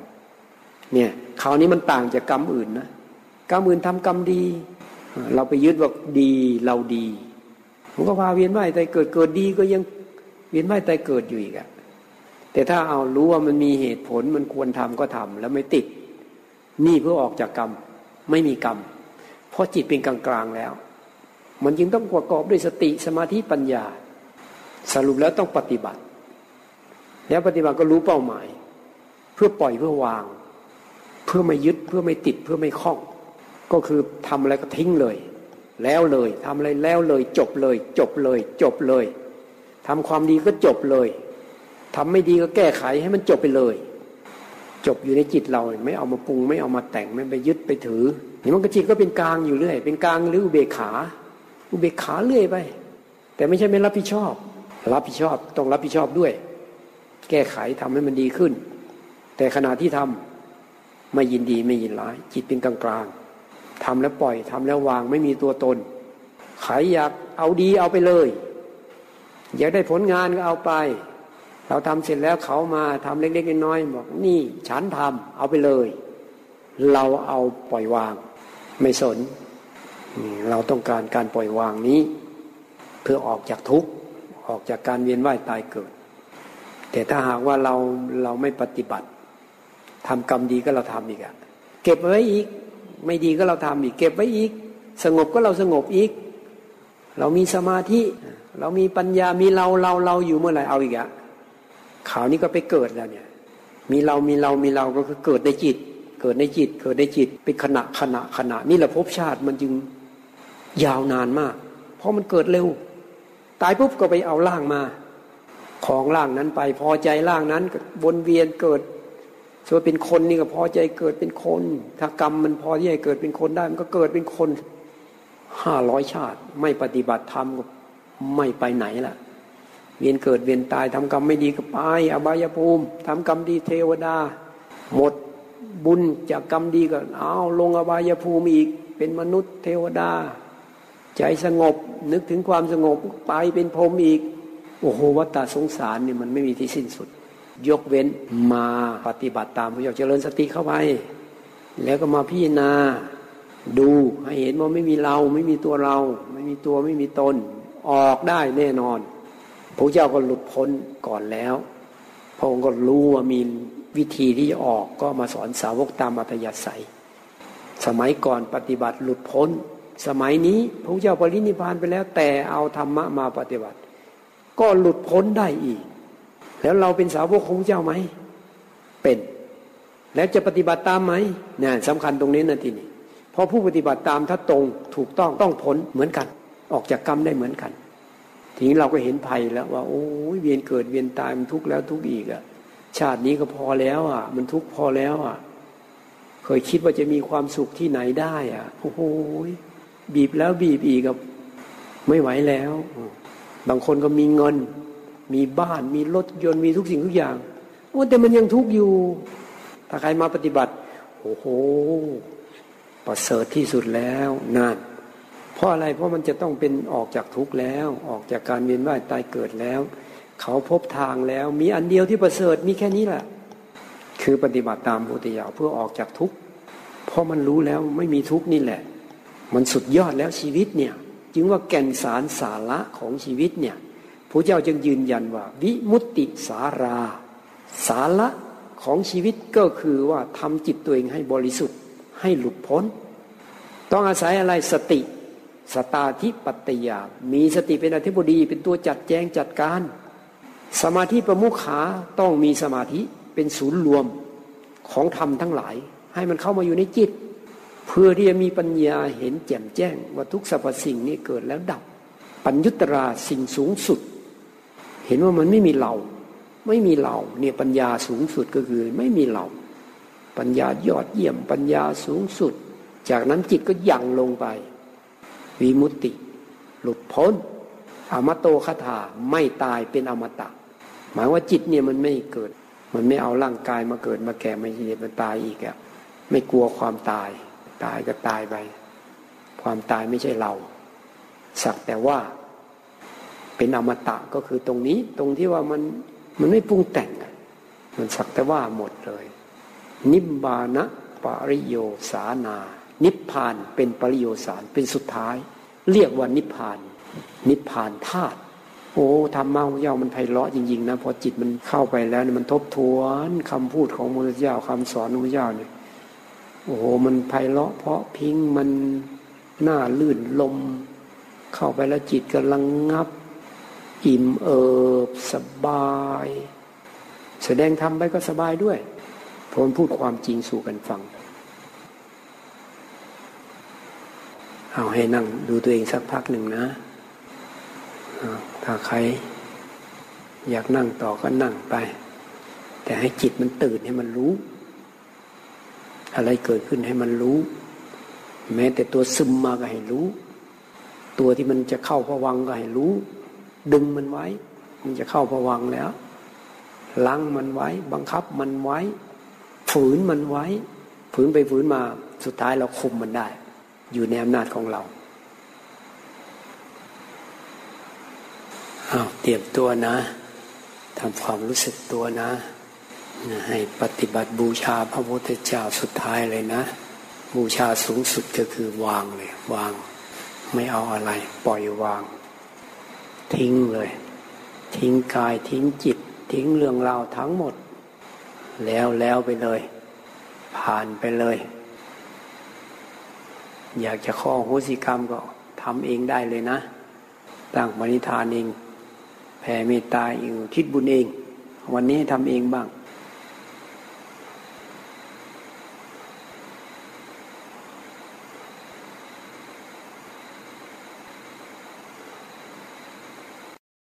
S1: เนี่ยคราวนี้มันต่างจากกรรมอื่นนะกรรมอื่นทำกรรมดี เราไปยึดว่าดีเราดีผมก็พาเวียนว่ายตายเกิดเกิดดีก็ยังเวียนว่ายตายเกิดอยู่อีกอะแต่ถ้าเอารู้ว่ามันมีเหตุผลมันควรทำก็ทำแล้วไม่ติด นี่เพื่อออกจากกรรมไม่มีกรรม เพราะจิตเป็นกลางกลางแล้ว มันจึงต้องประกอบด้วยสติสมาธิปัญญา สรุปแล้วต้องปฏิบัติ แล้วปฏิบัติก็รู้เป้าหมาย เพื่อปล่อยเพื่อวาง เพื่อไม่ยึดเพื่อไม่ติดเพื่อไม่คล้อง ก็คือทำอะไรก็ทิ้งเลย แล้วเลยทำอะไรแล้วเลย จบเลย จบเลย จบเลยทำความดีก็จบเลยทำไม่ดีก็แก้ไขให้มันจบไปเลย จบอยู่ในจิตเราไม่เอามาปรุง ไม่เอามาแต่งไม่ไปยึดไปถือนี่มันก็จิตก็เป็นกลางอยู่เรื่อย เป็นกลางหรืออุเบกขา อุเบกขาเรื่อยไป แต่ไม่ใช่ไม่รับผิดชอบ รับผิดชอบต้องรับผิดชอบด้วย แก้ไขทำให้มันดีขึ้น แต่ขณะที่ทำไม่ยินดีไม่ยินร้าย จิตเป็นกลางกลางทำแล้วปล่อยทำแล้ววางไม่มีตัวตนใครอยากเอาดีเอาไปเลย อยากได้ผลงานก็เอาไป เราทำเสร็จแล้วเขามาทำเล็กๆน้อยๆบอกนี่ฉันทำเอาไปเลย เราเอาปล่อยวาง ไม่สน เราต้องการการปล่อยวางนี้ เพื่อออกจากทุกข์ออกจากการเวียนว่ายตายเกิด แต่ถ้าหากว่าเราเราไม่ปฏิบัติทำกรรมดีก็เราทำอีกอะเก็บไว้อีก ไม่ดีก็เราทำอีก เก็บไว้อีก สงบก็เราสงบอีก เรามีสมาธิ เรามีปัญญามีเราเราเราอยู่เมื่อไหร่เอาอีกอะ ข่าวนี้ก็ไปเกิดแล้วเนี่ย มีเรามีเรามีเราก็คือเกิดในจิต เกิดในจิต เกิดในจิตเป็นขณะขณะขณะนี่แหละภพชาติมันจึงยาวนานมาก เพราะมันเกิดเร็ว ตายปุ๊บก็ไปเอาร่างมา ของร่างนั้นไปพอใจร่างนั้นวนเวียนเกิดส่วนเป็นคนนี่ก็พอใจเกิดเป็นคน ถ้ากรรมมันพอที่จะเกิดเป็นคนได้ มันก็เกิดเป็นคนห้าร้อยชาติ ไม่ปฏิบัติธรรมก็ไม่ไปไหนล่ะ เวียนเกิดเวียนตายทำกรรมไม่ดีก็ไปอบายภูมิทำกรรมดีเทวดา หมดบุญจากกรรมดีก็เอาลงอบายภูมิอีก เป็นมนุษย์เทวดา ใจสงบนึกถึงความสงบไปเป็นพรหมอีก โอ้โหวัฏสงสารเนี่ยมันไม่มีที่สิ้นสุด ยกเว้นมาปฏิบัติตามพระเจ้าเจริญสติเข้าไป แล้วก็มาพิจารณาดูให้เห็นว่าไม่มีเราไม่มีตัวเรา ไม่มีตัวไม่มีตน ออกได้แน่นอน พระเจ้าก็หลุดพ้นก่อนแล้ว พระองค์ก็รู้ว่ามีวิธีที่จะออกก็มาสอนสาวกตามอัธยาศัย สมัยก่อนปฏิบัติหลุดพ้น สมัยนี้พระเจ้าปรินิพานไปแล้ว แต่เอาธรรมะมาปฏิบัติ ก็หลุดพ้นได้อีก แล้วเราเป็นสาวกของเจ้าไหม เป็น แล้วจะปฏิบัติตามไหมเนี่ยสำคัญตรงนี้นะทีนี้พอผู้ปฏิบัติตามถ้าตรงถูกต้องต้องผลเหมือนกัน ออกจากกรรมได้เหมือนกัน ทีนี้เราก็เห็นภัยแล้วว่า โอ้ยเวียนเกิดเวียนตายมันทุกข์แล้วทุกข์อีกอะชาตินี้ก็พอแล้วอะ มันทุกข์พอแล้วอะ เคยคิดว่าจะมีความสุขที่ไหนได้ อะโอ้โหบีบแล้วบีบอีกกับไม่ไหวแล้ว บางคนก็มีเงิน มีบ้านมีรถยนต์มีทุกสิ่งทุกอย่างโอ้แต่มันยังทุกข์อยู่ ถ้าใครมาปฏิบัติ โอ้โหประเสริฐที่สุดแล้วนาน เพราะอะไรเพราะมันจะต้องเป็นออกจากทุกข์แล้ว ออกจากการเวียนว่ายตายเกิดแล้ว เขาพบทางแล้ว มีอันเดียวที่ประเสริฐมีแค่นี้แหละคือปฏิบัติตามพุทธิยาเพื่อออกจากทุกข์เพราะมันรู้แล้วไม่มีทุกข์นี่แหละ มันสุดยอดแล้วชีวิตเนี่ย จึงว่าแก่นสารสาระของชีวิตเนี่ยพระเจ้าจึงยืนยันว่า วิมุตติสารา สาระของชีวิตก็คือว่าทำจิตตัวเองให้บริสุทธิ์ให้หลุดพ้น ต้องอาศัยอะไรสติ สตาธิปัตยามีสติเป็นอธิบดี เป็นตัวจัดแจงจัดการ สมาธิประมุขาต้องมีสมาธิเป็นศูนย์รวมของธรรมทั้งหลาย ให้มันเข้ามาอยู่ในจิต เพื่อที่จะมีปัญญาเห็นแจ่มแจ้ง ว่าทุกสรรพสิ่งนี้เกิดแล้วดับ ปัญญุตราสิ่งสูงสุด เห็นว่ามันไม่มีเรา ไม่มีเราเนี่ยปัญญาสูงสุดก็คือ ไม่มีเรา ปัญญายอดเยี่ยมปัญญาสูงสุด จากนั้นจิตก็ยั่งลงไป วิมุตติ หลุดพ้น อมโตคาถาไม่ตายเป็นอมตะ หมายว่าจิตเนี่ยมันไม่เกิด มันไม่เอาร่างกายมาเกิดมาแก่มาเจ็บมาตายอีกอะไม่กลัวความตาย ตายก็ตายไป ความตายไม่ใช่เรา สักแต่ว่าเป็นอมตะก็คือตรงนี้ตรงที่ว่ามันมันไม่ปรุงแต่ง มันสักแต่ว่าหมดเลย นิบานะปริโยสานา นิพพานเป็นปริโยสารเป็นสุดท้าย เรียกว่านิพพาน นิพพานธาตุโอ้ธรรมะของเจ้ามันไพเราะจริงๆนะพอจิตมันเข้าไปแล้วเนี่ยมันทบทวนคำพูดของพระเจ้าคำสอนของพระเจ้าเนี่ยโอ้โหมันไพเราะ เพราะพิงมันหน้าลื่นลม เข้าไปแล้วจิตกำลังงับ อิ่มเอิบสบาย แสดงธรรมไปก็สบายด้วยเพราะมันพูดความจริงสู่กันฟัง เอาให้นั่งดูตัวเองสักพักหนึ่งนะ ถ้าใครอยากนั่งต่อก็นั่งไป แต่ให้จิตมันตื่นให้มันรู้ อะไรเกิดขึ้นให้มันรู้ แม้แต่ตัวซึมมาก็ให้รู้ ตัวที่มันจะเข้าพวังก็ให้รู้ ดึงมันไว้ มันจะเข้าพวังแล้วลังมันไว้ บังคับมันไว้ ฝืนมันไว้ ฝืนไปฝืนมาสุดท้ายเราคุมมันได้ อยู่ในอำนาจของเราเอาเตรียมตัวนะทำความรู้สึกตัวนะ ให้ปฏิบัติบูชาพระพุทธเจ้าสุดท้ายเลยนะ บูชาสูงสุดก็คือวางเลย วาง ไม่เอาอะไร ปล่อยวาง ทิ้งเลย ทิ้งกายทิ้งจิต ทิ้งเรื่องราวทั้งหมด แล้วแล้วไปเลย ผ่านไปเลย อยากจะข้อโหสิกรรมก็ทำเองได้เลยนะ ตั้งมณิธานเอง แผ่เมตตาเองคิดบุญเอง วันนี้ทำเองบ้าง